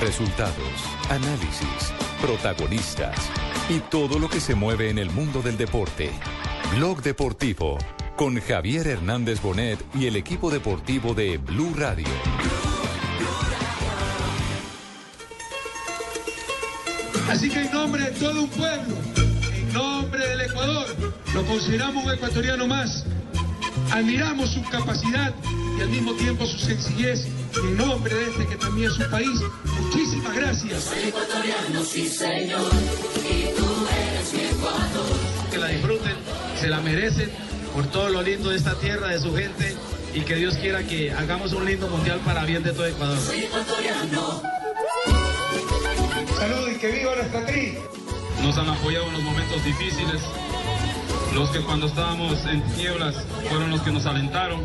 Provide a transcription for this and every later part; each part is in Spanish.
Resultados, análisis, protagonistas y todo lo que se mueve en el mundo del deporte. Blog Deportivo con Javier Hernández Bonet y el equipo deportivo de Blue Radio. Así que en nombre de todo un pueblo, en nombre del Ecuador, lo consideramos un ecuatoriano más. Admiramos su capacidad y al mismo tiempo su sencillez. Y en nombre de este que también es su país, muchísimas gracias. Que la disfruten, se la merecen por todo lo lindo de esta tierra, de su gente y que Dios quiera que hagamos un lindo mundial para bien de todo Ecuador. Salud y que viva nuestra tri. Nos han apoyado en los momentos difíciles. Los que cuando estábamos en tinieblas fueron los que nos alentaron.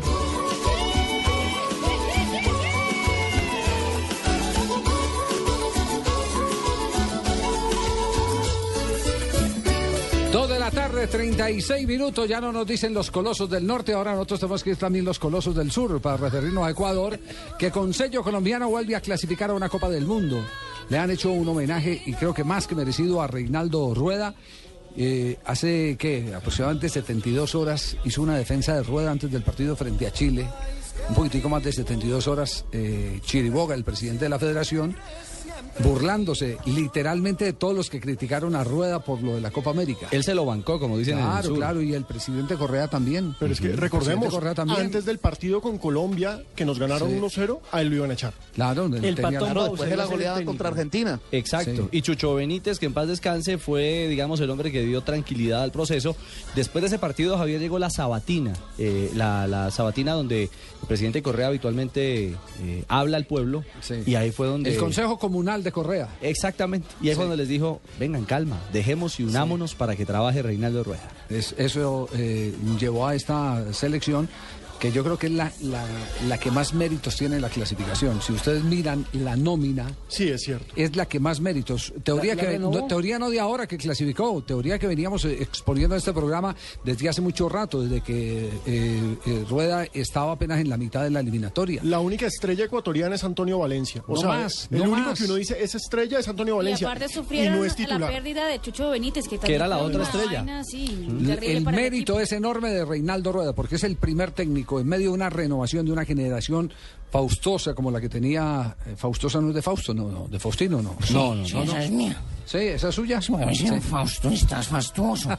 Dos de la tarde, 36 minutos. Ya no nos dicen los colosos del norte. Ahora nosotros tenemos que ir también los colosos del sur para referirnos a Ecuador, que con sello colombiano vuelve a clasificar a una Copa del Mundo. Le han hecho un homenaje y creo que más que merecido a Reinaldo Rueda. Eh, hace que aproximadamente 72 horas hizo una defensa de Rueda antes del partido frente a Chile. Un poquitico más de 72 horas, eh, Chiriboga, el presidente de la federación, burlándose literalmente de todos los que criticaron a Rueda por lo de la Copa América. Él se lo bancó, como dicen en el Claro, sur. claro, y el presidente Correa también. Pero es que recordemos, también. antes del partido con Colombia, que nos ganaron Sí. 1-0, a él lo iban a echar. Claro, El tenía- patón Claro, después de la goleada contra Argentina. Exacto. Sí. Y Chucho Benítez, que en paz descanse, fue, digamos, el hombre que dio tranquilidad al proceso. Después de ese partido, Javier llegó la sabatina. eh, la, la sabatina donde el presidente Correa habitualmente eh, habla al pueblo. Sí. Y ahí fue donde. El Consejo Comunal de Correa. Exactamente. Y fue donde les dijo: vengan, calma, dejemos y unámonos para que trabaje Reinaldo Rueda. Es- eso eh, llevó a esta selección que yo creo que es la, la, la que más méritos tiene en la clasificación. Si ustedes miran la nómina, Sí, es cierto. es la que más méritos. Teoría, La- la que, no, teoría no de ahora que clasificó, teoría que veníamos eh, exponiendo en este programa desde hace mucho rato, desde que eh, eh, Rueda estaba apenas en la mitad de la eliminatoria. La única estrella ecuatoriana es Antonio Valencia. O No sea, más, el no único más. que uno dice, esa estrella es Antonio Y Valencia. aparte sufrieron y no es la pérdida de Chucho Benítez, que, Que era la otra estrella. vaina El mérito es enorme de Reinaldo Rueda, porque es el primer técnico en medio de una renovación de una generación faustosa como la que tenía. eh, Faustosa no es de Fausto, no, no, de Faustino, no. no, no, no, no. es mía. Sí, esa es suya. Sí. Fausto, estás fastuoso.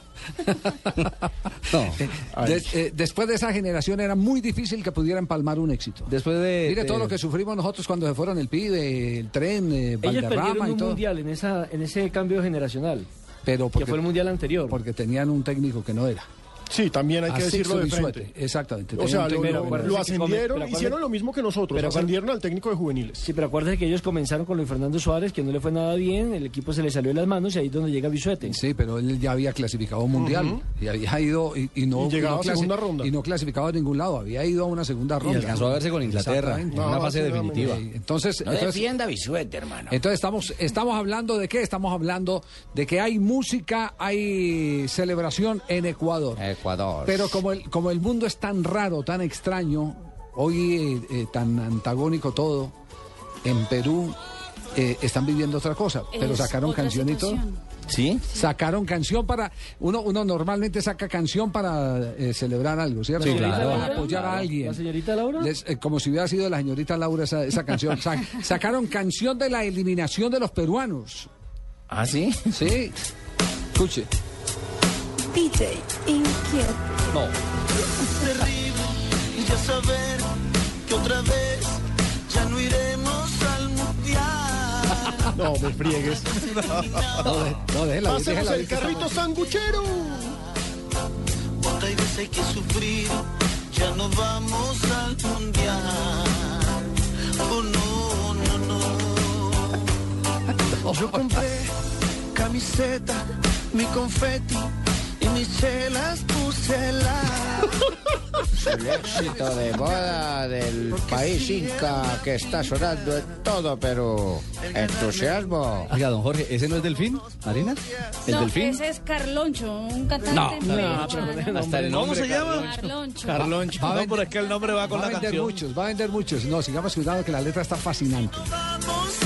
No. De- eh, después de esa generación era muy difícil que pudiera empalmar un éxito. Después de. Mire de- todo lo que sufrimos nosotros cuando se fueron el pibe, el tren, eh, Ellos Valderrama perdieron y un todo. mundial en, esa, en ese cambio generacional, Pero que porque, fue el mundial anterior. porque tenían un técnico que no era. Sí, también hay que decirlo de Bisuete. Exactamente. O sea, lo, ascendieron, hicieron lo mismo que nosotros, pero ascendieron al técnico de juveniles. Sí, pero acuérdate que ellos comenzaron con Luis Fernando Suárez, que no le fue nada bien, el equipo se le salió de las manos y ahí es donde llega Bisuete. Sí, pero él ya había clasificado un mundial y había ido y, y no Y no a segunda ronda. y no clasificado a ningún lado, había ido a una segunda Y ronda. alcanzó a verse con Inglaterra en una fase sí, definitiva. Eh, Entonces, No entonces, defienda Bisuete, hermano. entonces estamos estamos hablando de qué? Estamos hablando de que hay música, hay celebración en Ecuador. Ecuador. Pero como el como el mundo es tan raro, tan extraño, hoy eh, eh, tan antagónico todo, en Perú eh, están viviendo otra cosa, pero sacaron canción y todo. ¿Sí? Sacaron canción para. Uno, uno normalmente saca canción para eh, celebrar algo, ¿cierto? Sí, claro. Para apoyar a alguien. ¿La señorita Laura? Les- eh, como si hubiera sido la señorita Laura esa, esa canción. Sa- sacaron canción de la eliminación de los peruanos. ¿Ah, sí? Sí. Escuche. DJ inquieto. No. terrible ya saber que otra vez ya no iremos al mundial. No, me friegues. No, de- no, déjela, Hacemos déjela, el carrito sanguchero. Otra vez hay que sufrir, ya no vamos al mundial. Oh no, no, no. Yo compré camiseta, mi confeti mis chelas puse la. El éxito de moda del país inca que está sonando en todo Perú. Entusiasmo. Oiga, don Jorge, ¿ese no es Delfín, Marina? ¿El no, Delfín? ese es Carloncho, un cantante No, no, hasta el ¿Cómo se llama? Carloncho. Carloncho. Va a No, vender- pero es que el nombre va con va la a vender canción. muchos, va a vender muchos. No, sigamos cuidado que la letra está fascinante. Vamos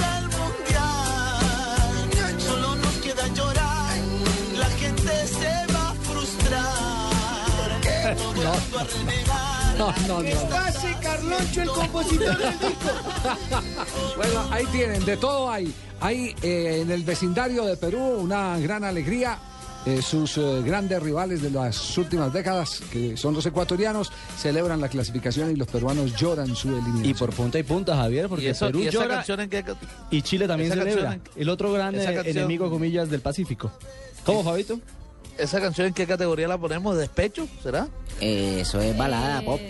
No, no, no. pase Carloncho, el compositor del disco. Bueno, ahí tienen, de todo hay. Hay eh, en el vecindario de Perú una gran alegría. Eh, sus eh, grandes rivales de las últimas décadas, que son los ecuatorianos, celebran la clasificación y los peruanos lloran su eliminación. Y por punta y punta, Javier, porque ¿Y, eso, Perú y llora en qué? y Chile también celebra. canción El otro gran enemigo, comillas, del Pacífico. ¿Cómo, Fabito? ¿Esa canción en qué categoría la ponemos? ¿Despecho? ¿Será? Eso es balada pop.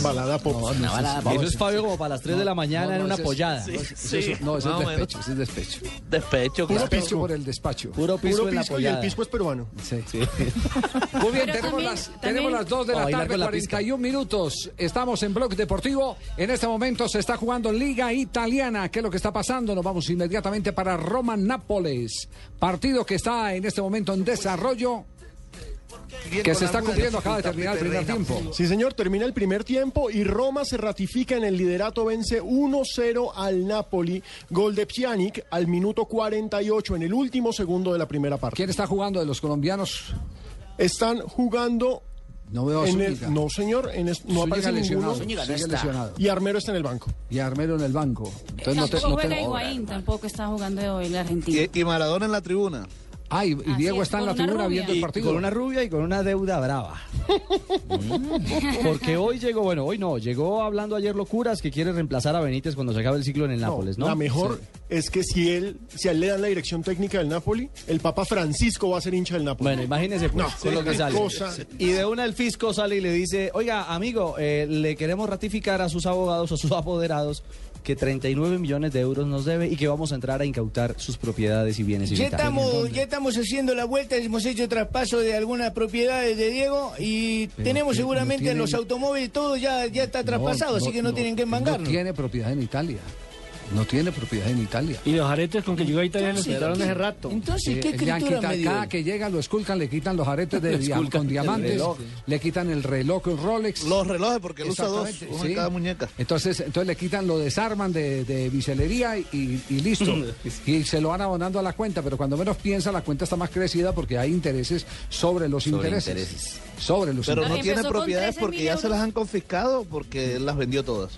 Balada pop. Una balada pop. Eso es Fabio como para las 3 de la mañana no, en una pollada. Sí, es- no, ese más es despecho, es despecho. Despecho, Puro claro. Despecho por el despacho. Puro piso Puro en la pisco y el pisco es peruano. Sí. Muy bien, tenemos, también- las, también- tenemos las 2 de la tarde, con la pizca. 41 minutos. Estamos en Blog Deportivo. En este momento se está jugando Liga Italiana. ¿Qué es lo que está pasando? Nos vamos inmediatamente para Roma-Nápoles. Partido que está en este momento en desarrollo. Que se está cumpliendo, acaba de terminar el primer tiempo. Sí, señor, termina el primer tiempo y Roma se ratifica en el liderato, vence 1-0 al Napoli. Gol de Pjanic al minuto 48 en el último segundo de la primera parte. ¿Quién está jugando de los colombianos? Están jugando No veo a en el, no, señor, en es- no aparece lesionado. ninguno. No lesionado. Y Armero está en el banco. Y Armero en el banco. Entonces no te- Tampoco no te- juega Higuaín, tampoco está jugando hoy el argentino. Y, y Maradona en la tribuna. Ah, y, Diego es, está en la una tribuna rubia. viendo el Y partido. con una rubia y con una deuda brava. Porque hoy llegó, bueno, hoy no, llegó hablando ayer locuras que quiere reemplazar a Benítez cuando se acabe el ciclo en el Nápoles, ¿no? La mejor es que si él, si a él le dan la dirección técnica del Napoli, el Papa Francisco va a ser hincha del Napoli. Bueno, imagínese pues, No, con lo que sale. cosa. Y de una el fisco sale y le dice, oiga, amigo, eh, le queremos ratificar a sus abogados, a sus apoderados, que 39 millones de euros nos debe y que vamos a entrar a incautar sus propiedades y bienes. y Ya vitales. estamos, ya estamos haciendo la vuelta, hemos hecho traspaso de algunas propiedades de Diego y tenemos que seguramente no tiene- los automóviles, todo ya, ya está traspasado, No, así no, que no, tienen que embangarnos. No tiene propiedad en Italia. No tiene propiedad en Italia. Y los aretes con que llegó a Italia los Entonces, quitaron ¿qué- hace rato. Entonces, ¿qué Eh, le han escritura quitado- me dio? cada que llega lo esculcan, le quitan los aretes de dia- con diamantes, reloj. le quitan el reloj Rolex. Los relojes, porque él usa dos, uno sí. en cada muñeca. Entonces, entonces le quitan, lo desarman de, de biselería y, y listo. y se lo van abonando a la cuenta, pero cuando menos piensa, la cuenta está más crecida porque hay intereses sobre los Sobre intereses. intereses. Sobre los Pero no intereses. tiene Empezó con propiedades 13 porque ya se las han confiscado porque él las vendió todas.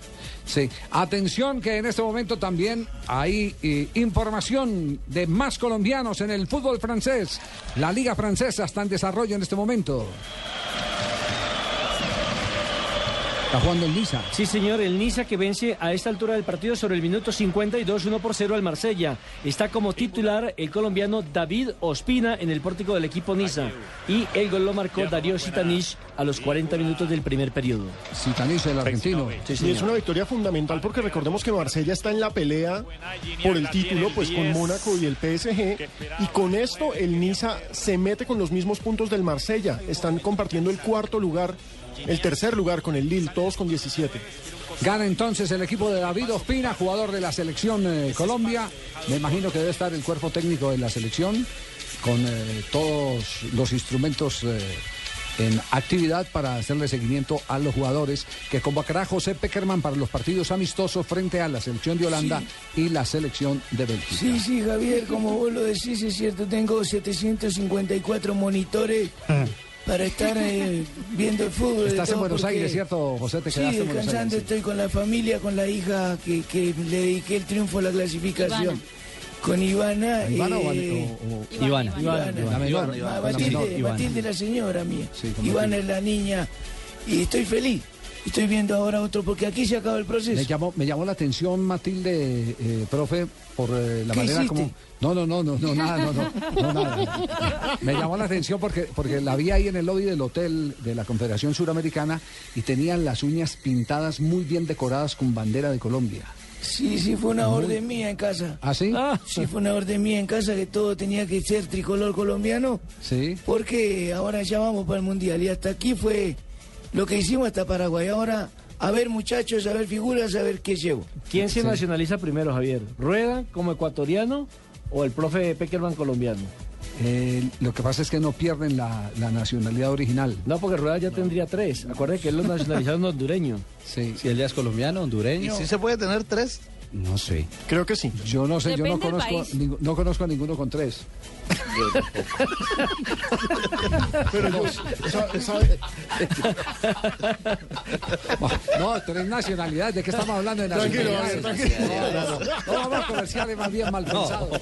Sí, atención que en este momento también hay eh, información de más colombianos en el fútbol francés. La liga francesa está en desarrollo en este momento. Está jugando el Niza. Sí, señor, el Niza que vence a esta altura del partido sobre el minuto 52, 1 por 0 al Marsella. Está como titular el colombiano David Ospina en el pórtico del equipo Niza. Y el gol lo marcó Darío Sitanich a los 40 minutos del primer periodo. Sitanich, el argentino. y es una victoria fundamental porque recordemos que Marsella está en la pelea por el título, pues con Mónaco y el PSG. Y con esto el Niza se mete con los mismos puntos del Marsella. Están compartiendo el cuarto lugar, el tercer lugar con el Lille, todos con 17. Gana entonces el equipo de David Ospina, jugador de la selección eh, Colombia. Me imagino que debe estar el cuerpo técnico de la selección con eh, todos los instrumentos eh, en actividad para hacerle seguimiento a los jugadores que convocará José Peckerman para los partidos amistosos frente a la selección de Holanda y la selección de Bélgica. Sí, sí, Javier, como vos lo decís, es cierto, tengo 754 monitores para estar eh, viendo el fútbol. Estás en Buenos porque- Aires, ¿cierto, José? Te Sí, quedaste en Buenos descansando, Aires. sí. estoy con la familia, con la hija que, que le dediqué el triunfo a la clasificación. Ivana. Con Ivana. ¿Ivana o- eh, o- o- Ivana. Ivana. La menor, Ah, la Matilde, menor. Ivana. Matilde, la señora mía. Sí, Ivana es la niña. Y estoy feliz. Estoy viendo ahora otro, porque aquí se acaba el proceso. Me llamó, me llamó la atención, Matilde, eh, profe, por eh, la ¿Qué manera hiciste? como... No, no, no, no, no, nada, no, no, no, nada. Me llamó la atención porque, porque la vi ahí en el lobby del hotel de la Confederación Suramericana y tenían las uñas pintadas muy bien decoradas con bandera de Colombia. Sí, sí, fue una orden mía en casa. ¿Ah, sí? Sí, fue una orden mía en casa que todo tenía que ser tricolor colombiano. Sí. Porque ahora ya vamos para el mundial. Y hasta aquí fue lo que hicimos hasta Paraguay. Ahora, a ver, muchachos, a ver figuras, a ver qué llevo. ¿Quién se Sí. nacionaliza primero, Javier? ¿Rueda como ecuatoriano o el profe Peckerman colombiano? Eh, lo que pasa es que no pierden la, la nacionalidad original. No, porque Rueda ya tendría tres. Acuérdense que él lo nacionalizaron hondureño. Sí. Si él ya es colombiano, hondureño. ¿Y si se puede tener tres? No sé. Creo que sí. Yo no sé, yo no conozco, ningú- no conozco a ninguno con tres. Pero sabe- No, tres nacionalidades. ¿De qué estamos hablando? De Tranquilo, nacionalidades. Javier, tranquilo. No, no, no. No, vamos a comerciales más bien mal pensados.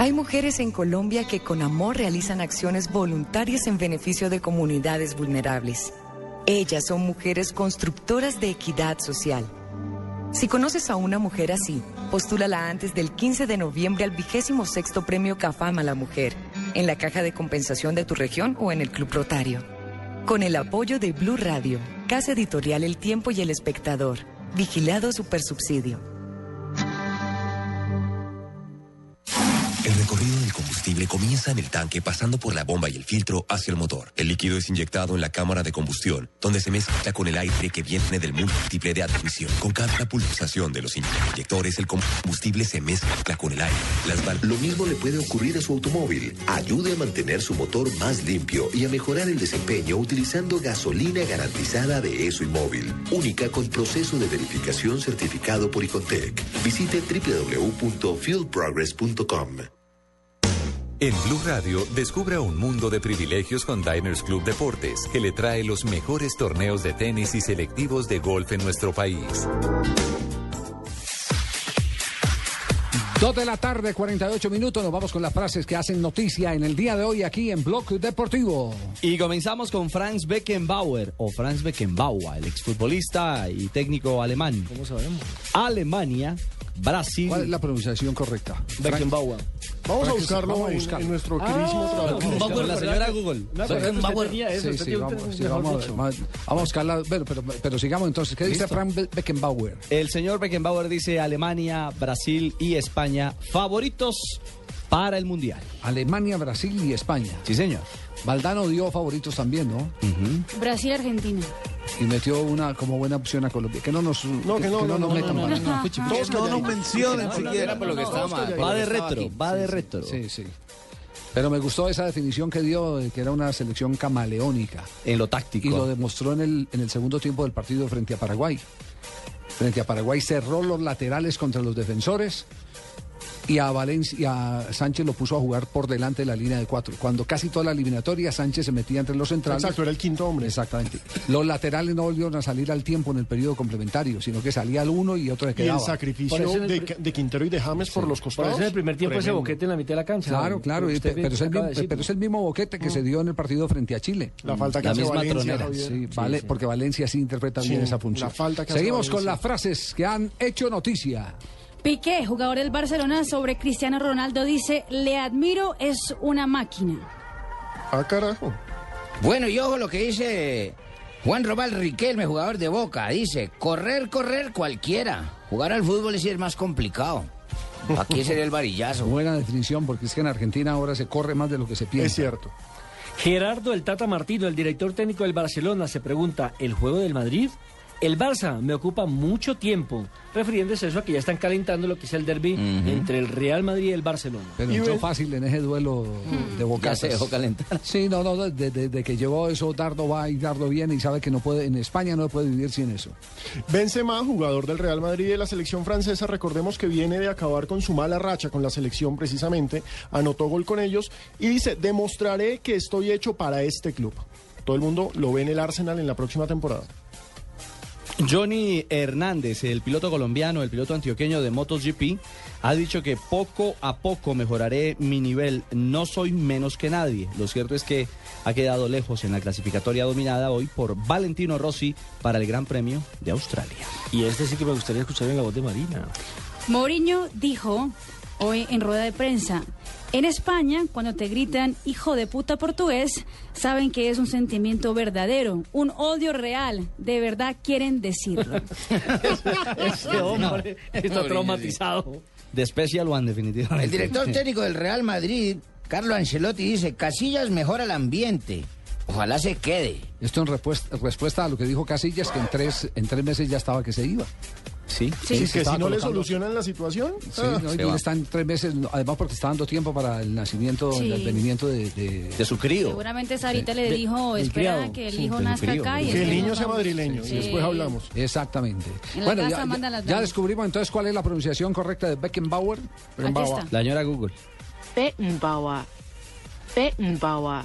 Hay mujeres en Colombia que con amor realizan acciones voluntarias en beneficio de comunidades vulnerables. Ellas son mujeres constructoras de equidad social. Si conoces a una mujer así, postúlala antes del 15 de noviembre al vigésimo sexto premio CAFAM a la mujer, en la caja de compensación de tu región o en el Club Rotario. Con el apoyo de Blue Radio, Casa Editorial El Tiempo y El Espectador. Vigilado Supersubsidio. El recorrido del combustible comienza en el tanque pasando por la bomba y el filtro hacia el motor. El líquido es inyectado en la cámara de combustión, donde se mezcla con el aire que viene del múltiple de admisión. Con cada pulsación de los inyectores, el combustible se mezcla con el aire. Lo mismo le puede ocurrir a su automóvil. Ayude a mantener su motor más limpio y a mejorar el desempeño utilizando gasolina garantizada de ESO y móvil, única con proceso de verificación certificado por Icontec. Visite www.fuelprogress.com. En Blue Radio, descubra un mundo de privilegios con Diners Club Deportes, que le trae los mejores torneos de tenis y selectivos de golf en nuestro país. Dos de la tarde, 48 minutos. Nos vamos con las frases que hacen noticia en el día de hoy aquí en Bloque Deportivo. Y comenzamos con Franz Beckenbauer o Franz Beckenbauer, el exfutbolista y técnico alemán. ¿Cómo sabemos? Alemania, Brasil. ¿Cuál es la pronunciación correcta? Beckenbauer. Vamos a buscarlo vamos a en- buscarlo. en nuestro Ah, queridísimo traductor. Con la señora Google. Vamos, vamos, vamos a buscarla. Bueno, pero, pero sigamos entonces. ¿Qué dice. Frank Be- Beckenbauer? El señor Beckenbauer dice Alemania, Brasil y España favoritos para el Mundial. Alemania, Brasil y España. Sí, señor. Valdano dio favoritos también, ¿no? Brasil, Argentina. Y metió una como buena opción a Colombia. Que no nos, No, que no, no, nos no, metan no, no, no. Todos nos mencionen siquiera. por lo que Va de retro, va de retro. Sí, sí. Pero me gustó esa definición que dio, de que era una selección camaleónica. En lo táctico. Y lo demostró en el, en el segundo tiempo del partido frente a Paraguay. Frente a Paraguay cerró los laterales contra los defensores y a Valencia y a Sánchez lo puso a jugar por delante de la línea de cuatro. Cuando casi toda la eliminatoria Sánchez se metía entre los centrales. Exacto, era el quinto hombre. Exactamente. Los laterales no volvieron a salir al tiempo en el periodo complementario, sino que salía el uno y otro Y quedaba. el sacrificio Por el de, Quintero y de James por los Por costados. eso en el primer tiempo ese Tremendo. boquete en la mitad de la cancha. Claro, claro, y pero, es el mismo, de decirlo. pero es el mismo boquete que se dio en el partido frente a Chile. La falta que La hace misma Valencia. Sí, vale, sí. porque Valencia sí interpreta bien esa función. la falta que hace Seguimos con las frases que han hecho noticia. Piqué, jugador del Barcelona, sobre Cristiano Ronaldo dice, le admiro, es una máquina. Ah, carajo. Bueno, y ojo lo que dice Juan Robal Riquelme, jugador de Boca. Dice, correr, correr cualquiera. Jugar al fútbol es más complicado. Aquí sería el varillazo. Buena definición, porque es que en Argentina ahora se corre más de lo que se piensa. Es cierto. Gerardo el Tata Martino, el director técnico del Barcelona, se pregunta, ¿el juego del Madrid? El Barça me ocupa mucho tiempo, refiriéndose a eso a que ya están calentando lo que es el derby entre el Real Madrid y el Barcelona. Pero entró fácil en ese duelo de boca. Se dejó calentar. Sí, no, no, desde de, que llegó eso, Dardo va y Dardo viene y sabe que no puede, en España no puede vivir sin eso. Benzema, jugador del Real Madrid y de la selección francesa, recordemos que viene de acabar con su mala racha con la selección precisamente, anotó gol con ellos y dice, demostraré que estoy hecho para este club. Todo el mundo lo ve en el Arsenal en la próxima temporada. Johnny Hernández, el piloto colombiano, el piloto antioqueño de MotoGP, ha dicho que poco a poco mejoraré mi nivel. No soy menos que nadie. Lo cierto es que ha quedado lejos en la clasificatoria dominada hoy por Valentino Rossi para el Gran Premio de Australia. Y este sí que me gustaría escuchar en la voz de Marina. Mourinho dijo hoy en rueda de prensa, en España, cuando te gritan hijo de puta portugués, saben que es un sentimiento verdadero, un odio real. De verdad quieren decirlo. Ese hombre está traumatizado. De Special One, definitivamente. El director técnico del Real Madrid, Carlo Ancelotti, dice, Casillas mejora el ambiente. Ojalá se quede. Esto en respuesta, respuesta a lo que dijo Casillas, que en tres, en tres meses ya estaba que se iba. Sí, Sí, que si no le solucionan la situación. Sí, ah, no, y se él va. está en tres meses, además porque está dando tiempo para el nacimiento, Sí. el advenimiento de, de- De su crío. Seguramente Sarita le De- dijo, del espera criado. que el Sí, hijo nazca crío. acá. y que el niño sea madrileño Sí. y después hablamos. Exactamente. En la bueno, casa ya, ya- las ya descubrimos entonces cuál es la pronunciación correcta de Beckenbauer. Aquí está. La señora Google. Beckenbauer. Beckenbauer.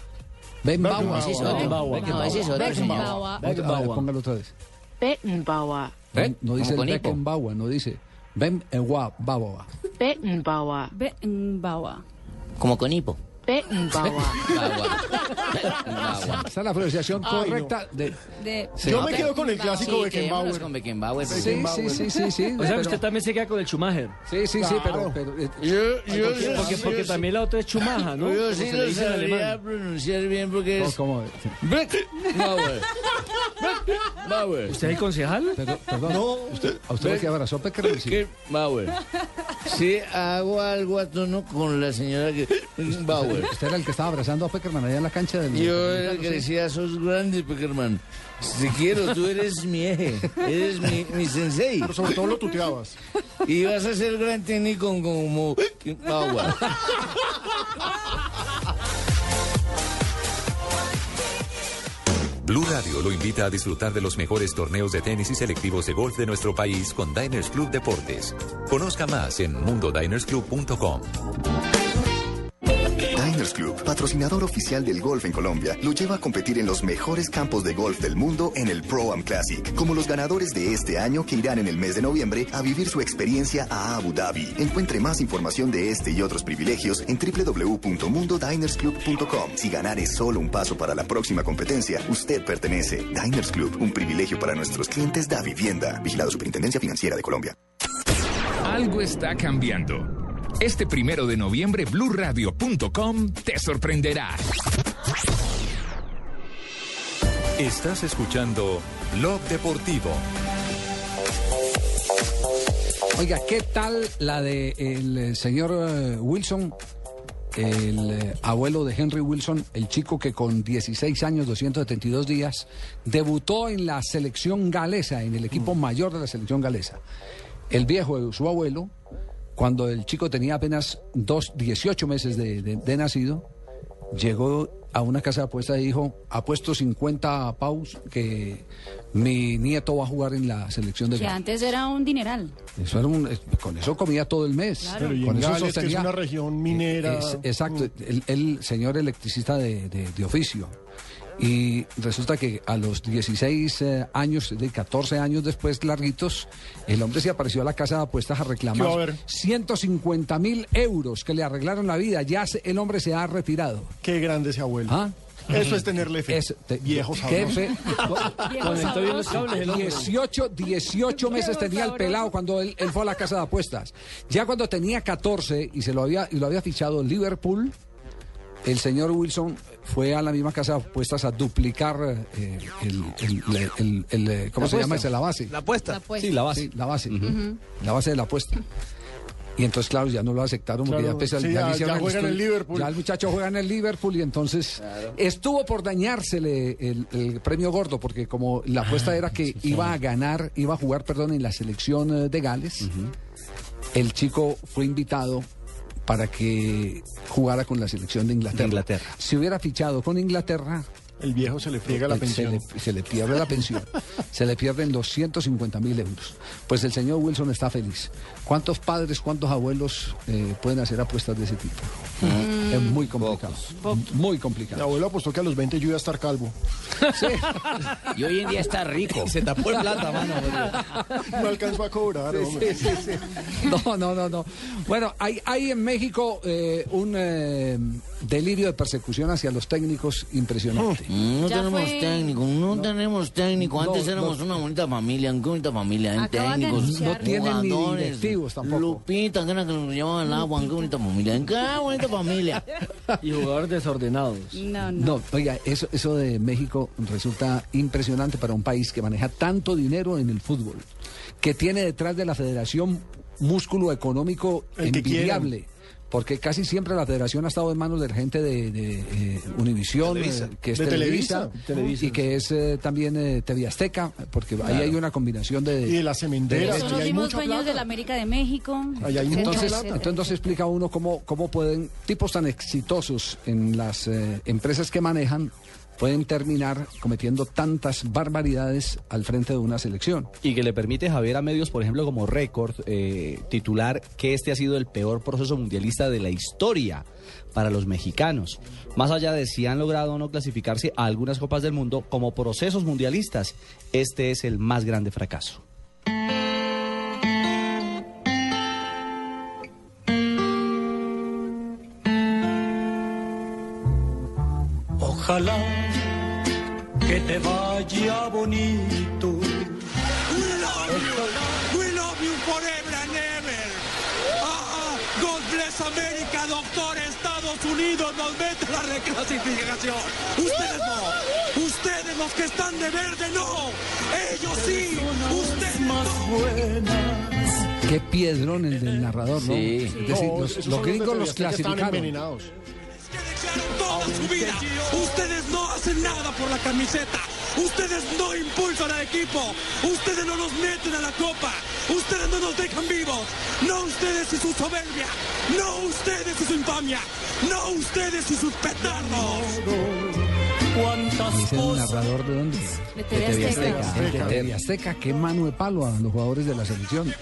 Beckenbauer. Es otro. Beckenbauer. No, es señor. Beckenbauer. Póngalo otra vez. Beckenbauer. No, no dice el. Beckenbauer, no dice Beckenbauer. Beckenbauer. Beckenbauer. Como con hipo. Beckenbauer. Esa es la pronunciación no. correcta de... De. Yo me quedo con el clásico Sí, Beckenbauer. con Beckenbauer. Sí, sí, sí, sí, sí. O sea, usted también se queda con el Schumacher. Sí, sí, sí, pero... Eh, Porque, porque, porque también la otra es Chumaja, ¿no? Yo sí se le lo sabría alemán. pronunciar bien porque no, es ¿cómo? Beckenbauer. Beckenbauer. ¿Usted es el concejal? Pero- perdón, usted, ¿a usted lo que abrazó. Beckenbauer. Sí, hago algo a tono con la señora que... Usted era el que estaba abrazando a Peckerman allá en la cancha del... Yo era el que decía, sos grande, Peckerman. Te quiero, tú eres mi eje, eres mi, mi sensei. Pero sobre todo lo tuteabas. Y vas a ser gran técnico como Beckenbauer. Blue Radio lo invita a disfrutar de los mejores torneos de tenis y selectivos de golf de nuestro país con Diners Club Deportes. Conozca más en mundodinersclub.com. Club, patrocinador oficial del golf en Colombia, lo lleva a competir en los mejores campos de golf del mundo en el Pro Am Classic, como los ganadores de este año que irán en el mes de noviembre a vivir su experiencia a Abu Dhabi. Encuentre más información de este y otros privilegios en www.mundodinersclub.com. Si ganar es solo un paso para la próxima competencia, usted pertenece. Diners Club, un privilegio para nuestros clientes da vivienda. Vigilado Superintendencia Financiera de Colombia. Algo está cambiando. Este primero de noviembre, BlueRadio.com te sorprenderá. Estás escuchando Blog Deportivo. Oiga, ¿qué tal la de el eh, señor eh, Wilson, el eh, abuelo de Henry Wilson, el chico que con 16 años, 272 días, debutó en la selección galesa, en el equipo mayor de la selección galesa? El viejo, su abuelo, cuando el chico tenía apenas dos, 18 meses de, de- de nacido, llegó a una casa de apuestas y dijo, apuesto 50 paus que mi nieto va a jugar en la selección de Que Ghana". antes era un dineral. Eso era un- con eso comía todo el mes. Claro. Pero y Con en eso Gales, que es una región minera. Es- exacto, el, el señor electricista de, de- de oficio. Y resulta que a los 16 eh, años, de 14 años después, larguitos, el hombre se apareció a la casa de apuestas a ¿Qué va a reclamar haber? 150 mil euros que le arreglaron la vida. Ya se- el hombre se ha retirado. Qué grande ese abuelo. ¿Ah? Eso es tenerle fe. Es- te- Viejo qué sabroso. fe- Conectó bien los cables el hombre. 18, 18 meses tenía el pelado cuando él, él fue a la casa de apuestas. Ya cuando tenía 14 y se lo había y lo había fichado el Liverpool, el señor Wilson fue a la misma casa de apuestas a duplicar eh, el, el- el- el- el, eh, ¿cómo La se llama apuesta. ese? La base. La apuesta. La apuesta. Sí, la base. La base. La base de la apuesta. Y entonces, claro, ya no lo aceptaron porque Claro, ya, pesa- sí, ya juega en el. Liverpool. Ya el muchacho juega en el Liverpool y entonces estuvo por dañársele el, el premio gordo porque como la apuesta era que iba a ganar, iba a jugar, perdón, en la selección eh, de Gales, el chico fue invitado para que jugara con la selección de Inglaterra. Inglaterra. Si hubiera fichado con Inglaterra, El viejo se le friega la se pensión. le, se le pierde la pensión. se le pierden los 150 mil euros. Pues el señor Wilson está feliz. ¿Cuántos padres, cuántos abuelos eh, pueden hacer apuestas de ese tipo? Es muy complicado. Muy Mi complicado. abuelo apostó que a los 20 yo iba a estar calvo. Y hoy en día está rico. Se tapó el plata, mano. No alcanzó a cobrar, hombre. Sí, sí, sí. No, no, no, no. Bueno, hay, hay en México eh, un eh, delirio de persecución hacia los técnicos impresionante. Mm, No Ya tenemos fue- técnico, no, tenemos técnico. Antes No, éramos no. una bonita familia, una bonita familia. en técnicos, No tienen ni jugadores, directivos tampoco. Lupita, que era que nos llamaban el agua, qué bonita familia. Qué bonita familia. Y jugadores desordenados. No, no. No, oiga, eso, eso de México resulta impresionante para un país que maneja tanto dinero en el fútbol, que tiene detrás de la federación músculo económico El que envidiable. Porque casi siempre la federación ha estado en manos de gente de, de, eh, Univisión, eh, que es De Televisa, Televisa. y que es eh, también eh, TV Azteca, porque ahí hay una combinación de... Y de la cementera. Son y los hay mismos mucha dueños de la América de México. Ahí hay mucha Entonces, etcétera, entonces explica uno cómo, cómo pueden, tipos tan exitosos en las eh, empresas que manejan, pueden terminar cometiendo tantas barbaridades al frente de una selección. Y que le permite Javier a medios, por ejemplo, como récord, eh, titular que este ha sido el peor proceso mundialista de la historia para los mexicanos. Más allá de si han logrado o no clasificarse a algunas copas del mundo como procesos mundialistas, este es el más grande fracaso. Ojalá te vaya bonito. We love you. We love you forever and ever. Ah, ah, God bless America, doctor. Estados Unidos nos mete la reclasificación. Ustedes no. Ustedes los que están de verde no. Ellos sí. Ustedes no. Qué piedrón el del narrador, ¿no? Sí. Es decir, No, los, esos los gringos los clasificaron. envenenados. Toda su vida. Ustedes no hacen nada por la camiseta. Ustedes no impulsan al equipo. Ustedes no nos meten a la copa. Ustedes no nos dejan vivos. No ustedes y su soberbia. No ustedes y su infamia. No ustedes y sus petardos. ¿Es el narrador de dónde? De TV Azteca. De TV Azteca, qué mano de palo a los jugadores de la selección.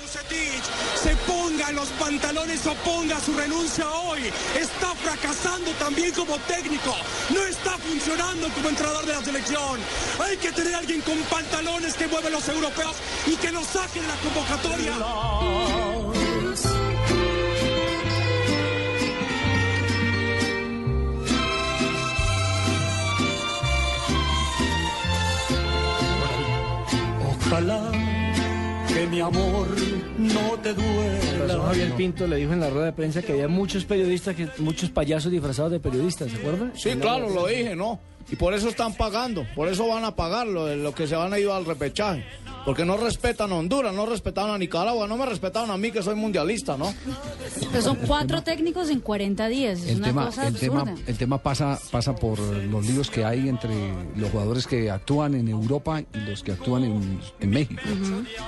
Se ponga los pantalones o ponga su renuncia hoy. Está fracasando también como técnico. No está funcionando como entrenador de la selección. Hay que tener a alguien con pantalones que mueve los europeos y que los saque de la convocatoria. Ojalá que mi amor no te duela. Javier Pinto le dijo en la rueda de prensa que había muchos periodistas, que, muchos payasos disfrazados de periodistas, ¿se acuerda? Sí, claro, lo dije, ¿no? Y por eso están pagando, por eso van a pagar lo, lo que se van a ir al repechaje. Porque no respetan a Honduras, no respetaron a Nicaragua, no me respetaron a mí que soy mundialista, ¿no? Pero son cuatro técnicos en 40 días. Es El una tema, cosa el tema, absurda. el tema pasa, pasa por los líos que hay entre los jugadores que actúan en Europa y los que actúan en, en México,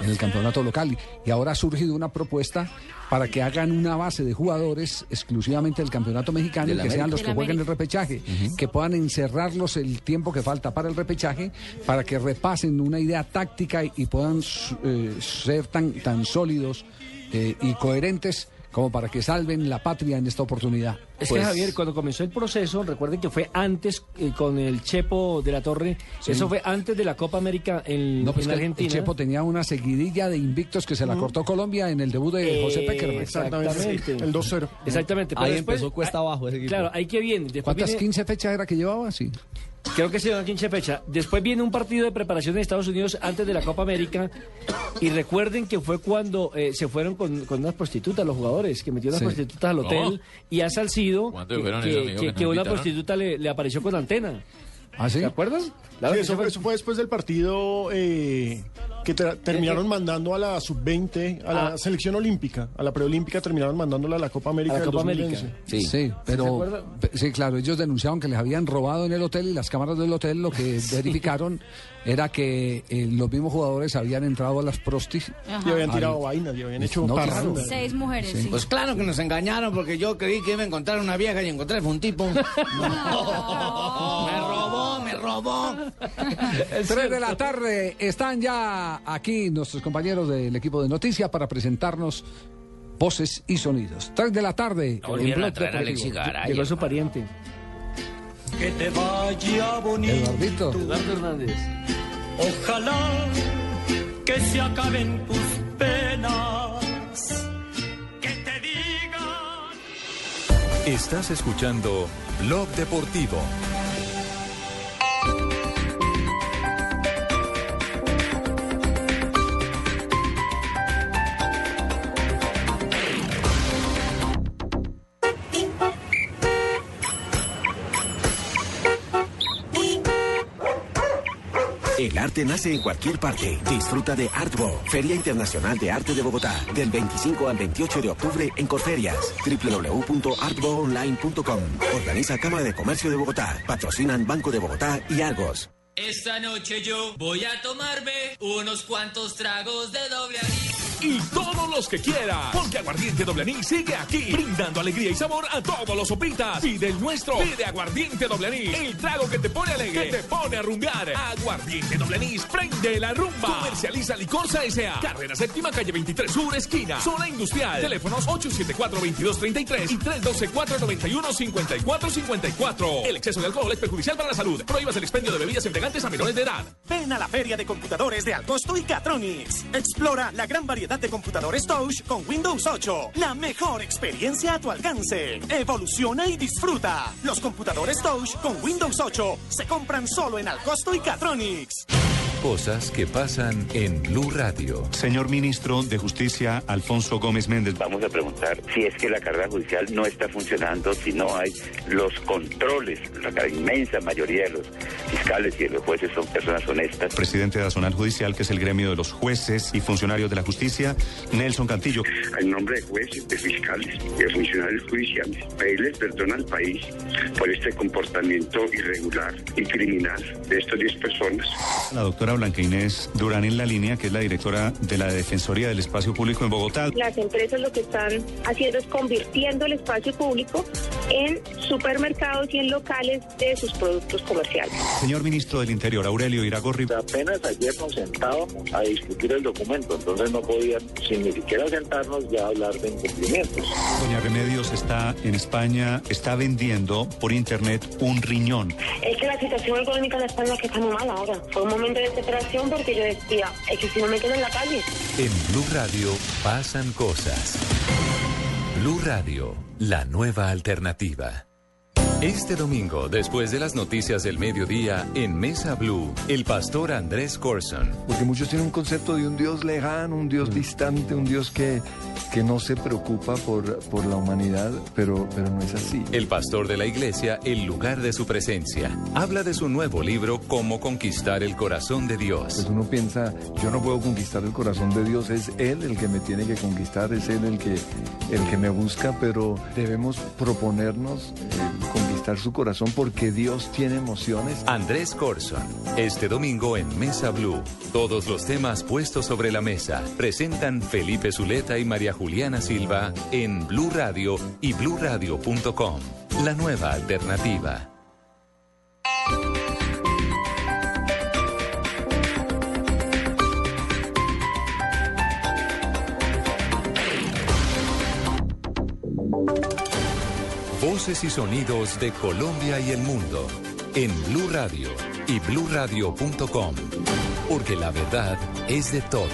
en el campeonato local. Y, y ahora ha surgido una propuesta para que hagan una base de jugadores exclusivamente del campeonato mexicano De y que sean los que jueguen el repechaje, que puedan encerrarlos el tiempo que falta para el repechaje, para que repasen una idea táctica y, y puedan eh, ser tan, tan sólidos eh, y coherentes como para que salven la patria en esta oportunidad. Es Pues- que Javier, cuando comenzó el proceso, recuerden que fue antes eh, con el Chepo de la Torre, Sí. eso fue antes de la Copa América en, No, pues en que el- Argentina. El Chepo tenía una seguidilla de invictos que se la cortó Colombia en el debut de José Peckerman. Exactamente. El 2-0. Exactamente. Ahí pero después- empezó cuesta abajo ese equipo. Claro, ahí que viene. Después ¿Cuántas viene- 15 fechas era que llevaba? Sí. Creo que se dio 15 fecha. Después viene un partido de preparación en Estados Unidos antes de la Copa América. Y recuerden que fue cuando eh, se fueron con, con unas prostitutas los jugadores, que metieron unas Sí. prostitutas al hotel ¿Cómo? y a Salcido ¿Cuántos que, que- que- que una prostituta le, le apareció con antena. ¿Ah, sí? ¿Te acuerdas? Sí, eso, fue, eso fue después del partido eh, que ter- terminaron mandando a la sub-20, a la Ah. selección olímpica, a la preolímpica, terminaron mandándola a la Copa América. A la Copa 2011. América. Sí, ¿Sí se pero sí, claro, ellos denunciaban que les habían robado en el hotel y las cámaras del hotel lo que verificaron era que eh, los mismos jugadores habían entrado a las prostis Y habían tirado vainas, y habían hecho No, claro. Seis mujeres, sí. Pues claro que nos engañaron porque yo creí que iba a encontrar una vieja y encontré fue un tipo. me robó, me robó. Tres de la tarde están ya aquí nuestros compañeros del equipo de noticias para presentarnos voces y sonidos. Tres de la tarde. No en a traer a. Alexis Garay. Llegó su pariente. Que te vaya bonito. Eduardito. Eduardo Hernández. Ojalá que se acaben tus penas. Que te digan. Estás escuchando Blog Deportivo. El arte nace en cualquier parte. Disfruta de Artbo, Feria Internacional de Arte de Bogotá, del 25 al 28 de octubre en Corferias. www.artboonline.com. Organiza Cámara de Comercio de Bogotá. Patrocinan Banco de Bogotá y Argos. Esta noche yo voy a tomarme unos cuantos tragos de doble. Y todos los que quieras, porque Aguardiente Doble Anís sigue aquí, brindando alegría y sabor a todos los sopitas. Pide el nuestro, pide Aguardiente Doble Anís, el trago que te pone alegre, que te pone a rumbear. Aguardiente Doble Anís, prende la rumba. Comercializa Licorsa S.A. Carrera Séptima, calle 23 Sur, esquina, zona industrial. Teléfonos 874-2233 y 312-491-5454. El exceso de alcohol es perjudicial para la salud. Prohíbas el expendio de bebidas embriagantes a menores de edad. Ven a la feria de computadores de Alcosto y Catronics. Explora la gran variedad de computadores Touch con Windows 8. La mejor experiencia a tu alcance. Evoluciona y disfruta. Los computadores Touch con Windows 8 se compran solo en Alcosto y Catronics. Cosas que pasan en Blue Radio. Señor ministro de Justicia, Alfonso Gómez Méndez. Vamos a preguntar si es que la carrera judicial no está funcionando, si no hay los controles. La inmensa mayoría de los fiscales y de los jueces son personas honestas. Presidente de Azonal Judicial, que es el gremio de los jueces y funcionarios de la justicia, Nelson Cantillo. En nombre de jueces, de fiscales, de funcionarios judiciales, pedirles perdón al país por este comportamiento irregular y criminal de estas 10 personas. La doctora Blanca Inés Durán en la línea, que es la directora de la Defensoría del Espacio Público en Bogotá. Las empresas lo que están haciendo es convirtiendo el espacio público en supermercados y en locales de sus productos comerciales. Señor ministro del Interior, Aurelio Iragorri. Apenas ayer nos sentábamos a discutir el documento, entonces no podían, sin ni siquiera sentarnos, ya hablar de incumplimientos. Doña Remedios está en España, está vendiendo por internet un riñón. Es que la situación económica en España es que está muy mal ahora. Fue un momento de desesperación porque yo decía, es que si no me quedo en la calle. En Blue Radio pasan cosas. Blue Radio, la nueva alternativa. Este domingo, después de las noticias del mediodía, en Mesa Blue, el pastor Andrés Corson. Porque muchos tienen un concepto de un Dios lejano, un Dios distante, un Dios que, que no se preocupa por, por la humanidad, pero, pero no es así. El pastor de la iglesia, el lugar de su presencia. Habla de su nuevo libro, Cómo conquistar el corazón de Dios. Pues uno piensa, yo no puedo conquistar el corazón de Dios, es Él el que me tiene que conquistar, es Él el que, el que me busca, pero debemos proponernos eh, conquistar su corazón porque Dios tiene emociones. Andrés Corson, este domingo en Mesa Blue. Todos los temas puestos sobre la mesa presentan Felipe Zuleta y María Juliana Silva en Blue Radio y bluradio.com. La nueva alternativa. Y sonidos de Colombia y el mundo en Blue Radio y bluradio.com. Porque la verdad es de todos.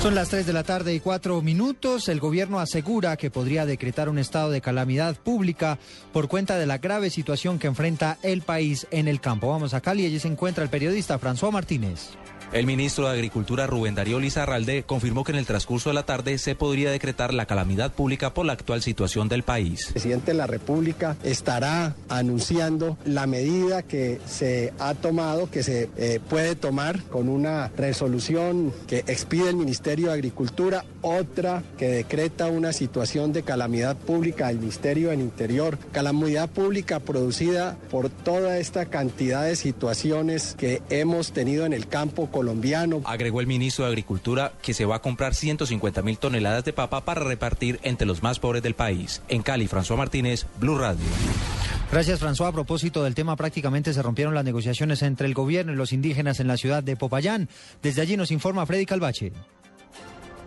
Son las 3 de la tarde y 4 minutos. El gobierno asegura que podría decretar un estado de calamidad pública por cuenta de la grave situación que enfrenta el país en el campo. Vamos a Cali, allí se encuentra el periodista François Martínez. El ministro de Agricultura Rubén Darío Lizarralde confirmó que en el transcurso de la tarde se podría decretar la calamidad pública por la actual situación del país. El presidente de la República estará anunciando la medida que se ha tomado, que se eh, puede tomar con una resolución que expide el Ministerio de Agricultura, otra que decreta una situación de calamidad pública del Ministerio del Interior, calamidad pública producida por toda esta cantidad de situaciones que hemos tenido en el campo colombiano. Agregó el ministro de Agricultura que se va a comprar 150 mil toneladas de papa para repartir entre los más pobres del país. En Cali, François Martínez, Blue Radio. Gracias, François. A propósito del tema, prácticamente se rompieron las negociaciones entre el gobierno y los indígenas en la ciudad de Popayán. Desde allí nos informa Freddy Calvache.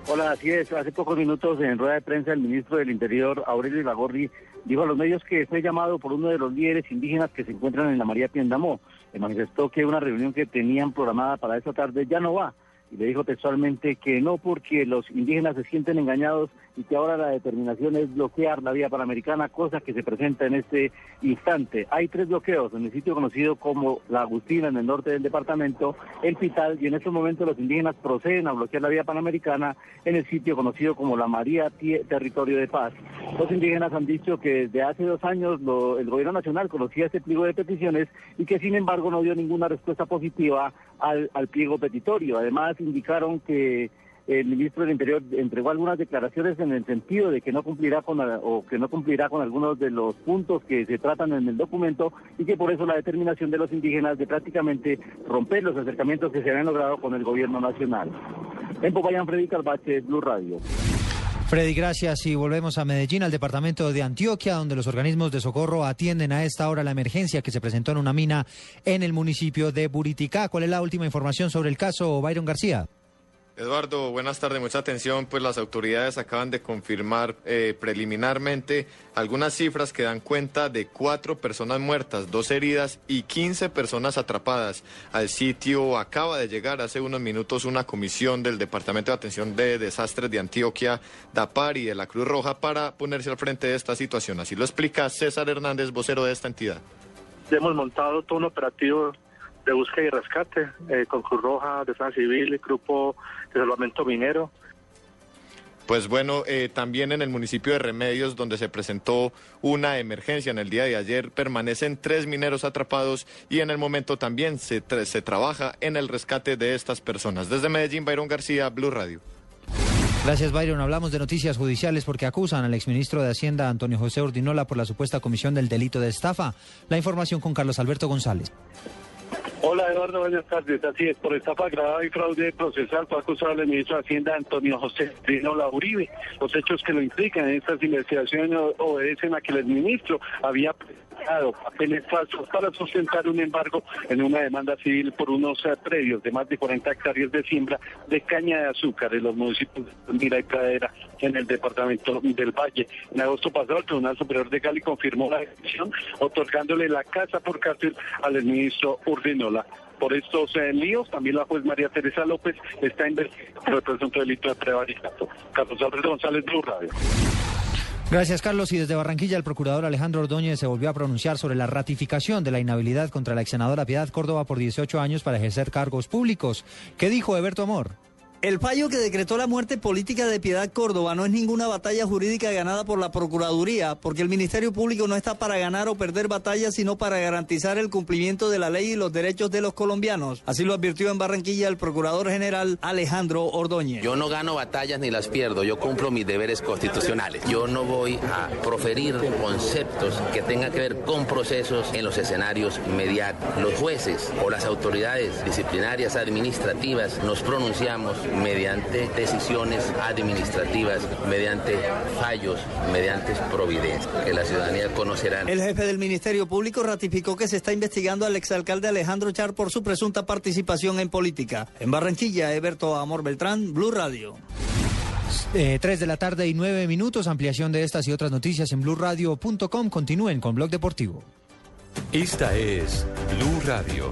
Hola, así es. Hace pocos minutos en rueda de prensa el ministro del Interior, Aurelio Lagorri, dijo a los medios que fue llamado por uno de los líderes indígenas que se encuentran en la María Piendamó. Manifestó que una reunión que tenían programada para esta tarde ya no va. Y le dijo textualmente que no porque los indígenas se sienten engañados y que ahora la determinación es bloquear la vía panamericana, cosa que se presenta en este instante. Hay tres bloqueos en el sitio conocido como La Agustina, en el norte del departamento, El Pital, y en estos momentos los indígenas proceden a bloquear la vía panamericana en el sitio conocido como La María Territorio de Paz. Los indígenas han dicho que desde hace dos años lo- el gobierno nacional conocía este pliego de peticiones y que sin embargo no dio ninguna respuesta positiva al, al pliego petitorio. Además indicaron que el ministro del Interior entregó algunas declaraciones en el sentido de que no cumplirá con o que no cumplirá con algunos de los puntos que se tratan en el documento y que por eso la determinación de los indígenas de prácticamente romper los acercamientos que se habían logrado con el gobierno nacional. En Popayán, Freddy Carbache, Blue Radio. Freddy, gracias. Y volvemos a Medellín, al departamento de Antioquia, donde los organismos de socorro atienden a esta hora la emergencia que se presentó en una mina en el municipio de Buriticá. ¿Cuál es la última información sobre el caso, Byron García? Eduardo, buenas tardes, mucha atención. Pues las autoridades acaban de confirmar eh, preliminarmente algunas cifras que dan cuenta de cuatro personas muertas, dos heridas y 15 personas atrapadas. Al sitio acaba de llegar hace unos minutos una comisión del Departamento de Atención de Desastres de Antioquia, DAPAR y de la Cruz Roja para ponerse al frente de esta situación. Así lo explica César Hernández, vocero de esta entidad. Hemos montado todo un operativo de búsqueda y rescate eh, con Cruz Roja, Defensa Civil, Grupo de Salvamento Minero. Pues bueno, eh, también en el municipio de Remedios, donde se presentó una emergencia en el día de ayer, permanecen tres mineros atrapados y en el momento también se, tra- se trabaja en el rescate de estas personas. Desde Medellín, Byron García, Blue Radio. Gracias, Byron. Hablamos de noticias judiciales porque acusan al exministro de Hacienda, Antonio José Ordinola, por la supuesta comisión del delito de estafa. La información con Carlos Alberto González. Hola Eduardo, buenas tardes. Así es, por estafa agravada y fraude procesal fue acusado el ministro de Hacienda Antonio José Rinola Uribe. Los hechos que lo implican en estas investigaciones obedecen a que el ministro había presentado papeles falsos para sustentar un embargo en una demanda civil por unos eh, predios de más de 40 hectáreas de siembra de caña de azúcar en los municipios de Mira y Pradera en el departamento del Valle. En agosto pasado, el Tribunal Superior de Cali confirmó la decisión otorgándole la casa por cárcel al ministro Por estos eh, líos, también la juez María Teresa López está investigando por el presunto delito de prevaricato. Carlos Alberto González, Blue Radio. Gracias, Carlos. Y desde Barranquilla, el procurador Alejandro Ordóñez se volvió a pronunciar sobre la ratificación de la inhabilidad contra la ex senadora Piedad Córdoba por 18 años para ejercer cargos públicos. ¿Qué dijo Eberto Amor? El fallo que decretó la muerte política de Piedad Córdoba no es ninguna batalla jurídica ganada por la Procuraduría, porque el Ministerio Público no está para ganar o perder batallas, sino para garantizar el cumplimiento de la ley y los derechos de los colombianos. Así lo advirtió en Barranquilla el Procurador General Alejandro Ordóñez. Yo no gano batallas ni las pierdo, yo cumplo mis deberes constitucionales. Yo no voy a proferir conceptos que tengan que ver con procesos en los escenarios mediáticos. Los jueces o las autoridades disciplinarias administrativas nos pronunciamos mediante decisiones administrativas, mediante fallos, mediante providencias que la ciudadanía conocerá. El jefe del Ministerio Público ratificó que se está investigando al exalcalde Alejandro Char por su presunta participación en política. En Barranquilla, Eberto Amor Beltrán, Blue Radio. Eh, 3 de la tarde y 9 minutos. Ampliación de estas y otras noticias en blurradio.com. Continúen con Blog Deportivo. Esta es Blue Radio.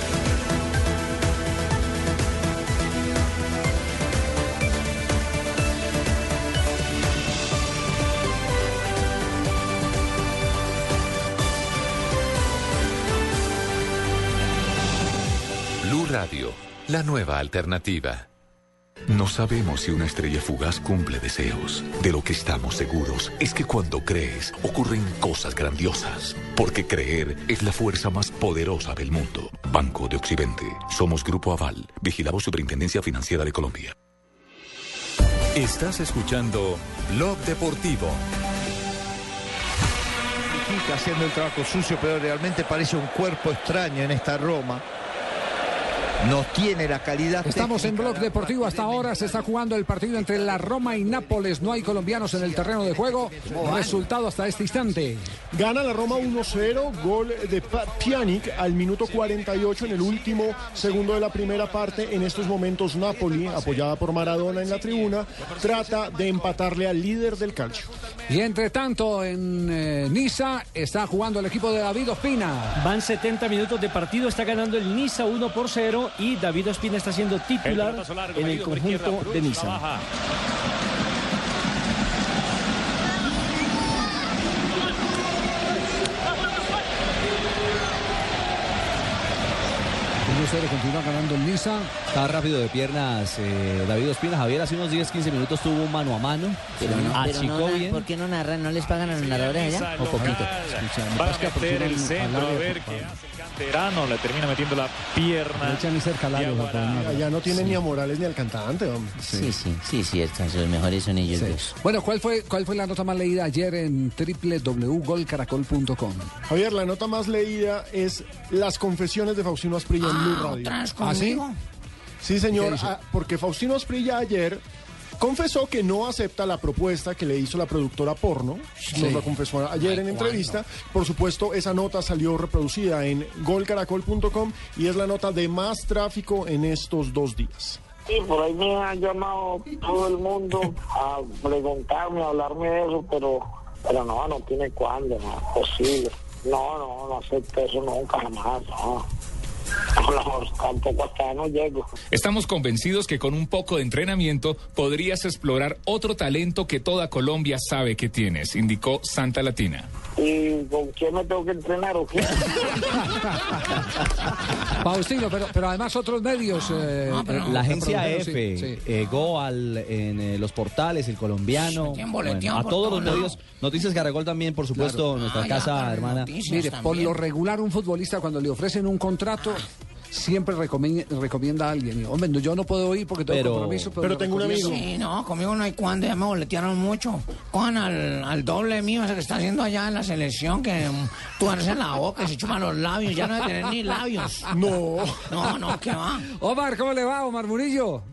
La nueva alternativa. No sabemos si una estrella fugaz cumple deseos. De lo que estamos seguros es que cuando crees ocurren cosas grandiosas. Porque creer es la fuerza más poderosa del mundo. Banco de Occidente. Somos Grupo Aval. Vigilamos Superintendencia Financiera de Colombia. Estás escuchando Blog Deportivo. Haciendo el trabajo sucio, pero realmente parece un cuerpo extraño en esta Roma. No tiene la calidad. Estamos en. Blog Deportivo. Hasta ahora se está jugando el partido entre la Roma y Nápoles. No hay colombianos en el terreno de juego. Resultado hasta este instante. Gana la Roma 1-0, gol de Pjanic al minuto 48 en el último segundo de la primera parte. En estos momentos Napoli, apoyada por Maradona en la tribuna, trata de empatarle al líder del calcio. Y entre tanto, en eh, Niza está jugando el equipo de David Ospina. Van 70 minutos de partido, está ganando el Niza 1 por 0 y David Ospina está siendo titular en el conjunto de Niza. El 0 continúa ganando el Niza. Está rápido de piernas eh, David Ospina. Javier hace unos 10-15 minutos tuvo un mano a mano. Pero no, pero no, bien. ¿Por qué no narran? ¿No les pagan a los narradores allá? Un poquito. Va a meter el centro, a ver qué hace el canterano. Le termina metiendo la pierna. Allá no tiene ni a Morales ni al cantante, hombre. Sí, sí, sí, cierto. Los mejores son ellos dos. Bueno, ¿cuál fue, ¿cuál fue la nota más leída ayer en www.golcaracol.com? Javier, la nota más leída es las confesiones de Faustino Asprilla en Blue Radio. ¿otras ¿Ah, sí? conmigo? Sí, ¿Qué señor, ah, porque Faustino Asprilla ayer confesó que no acepta la propuesta que le hizo la productora porno. Sí. Nos lo confesó ayer en entrevista. Por supuesto, esa nota salió reproducida en golcaracol.com y es la nota de más tráfico en estos dos días. Sí, por ahí me han llamado todo el mundo a preguntarme, a hablarme de eso, pero, pero no, no tiene cuándo, no es posible. No, no, no acepto eso nunca, jamás, no. No, no, tampoco hasta no llego. Estamos convencidos que con un poco de entrenamiento podrías explorar otro talento que toda Colombia sabe que tienes, indicó Santa Latina. ¿Y con quién me tengo que entrenar o qué? Faustino, pero, pero además otros medios. eh, eh, La agencia producción, sí, sí. eh, Goal, en eh, los portales, el colombiano, bueno, a todos los medios, Noticias Caracol también, por supuesto, nuestra casa hermana. Mire, por lo regular un futbolista cuando le ofrecen un contrato siempre recomienda, recomienda a alguien. Y, Hombre, no, yo no puedo ir porque tengo Pero- compromiso. pero tengo un amigo. Sí, no, conmigo no hay cuándo, ya me boletearon mucho. Cojan al, al doble mío, ese que está haciendo allá en la selección, que um, tuerce la boca, se chupan los labios, ya no debe tener ni labios. No. No, no, ¿qué va? Omar, ¿cómo le va, Omar Murillo?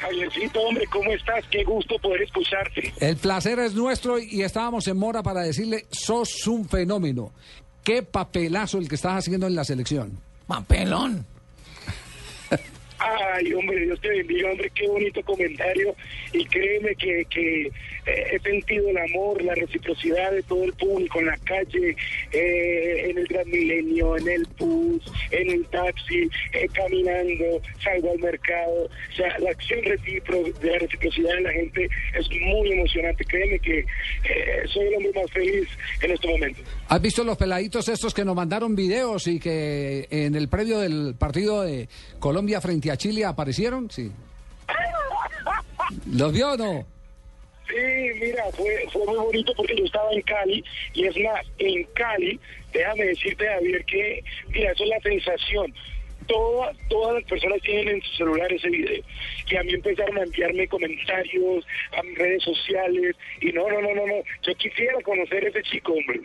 Javiercito, hombre, ¿cómo estás? Qué gusto poder escucharte. El placer es nuestro y estábamos en Mora para decirle, sos un fenómeno. Qué papelazo el que estás haciendo en la selección. Papelón. Ay, hombre, Dios te bendiga, hombre, qué bonito comentario. Y créeme que, que eh, he sentido el amor, la reciprocidad de todo el público en la calle, eh, en el Gran Milenio, en el bus, en el taxi, eh, caminando, salgo al mercado. O sea, la acción recipro- de la reciprocidad de la gente es muy emocionante. Créeme que eh, soy el hombre más feliz en este momento. ¿Has visto los peladitos estos que nos mandaron videos y que en el previo del partido de Colombia frente a Chile aparecieron? Sí. ¿Los vio o no? Sí, mira, fue, fue muy bonito porque yo estaba en Cali y es más, en Cali, déjame decirte, Javier, que, mira, eso es la sensación. Todas, todas las personas tienen en su celular ese video. Y a mí empezaron a enviarme comentarios a mis redes sociales. Y no, no, no, no, no. Yo quisiera conocer a ese chico, hombre.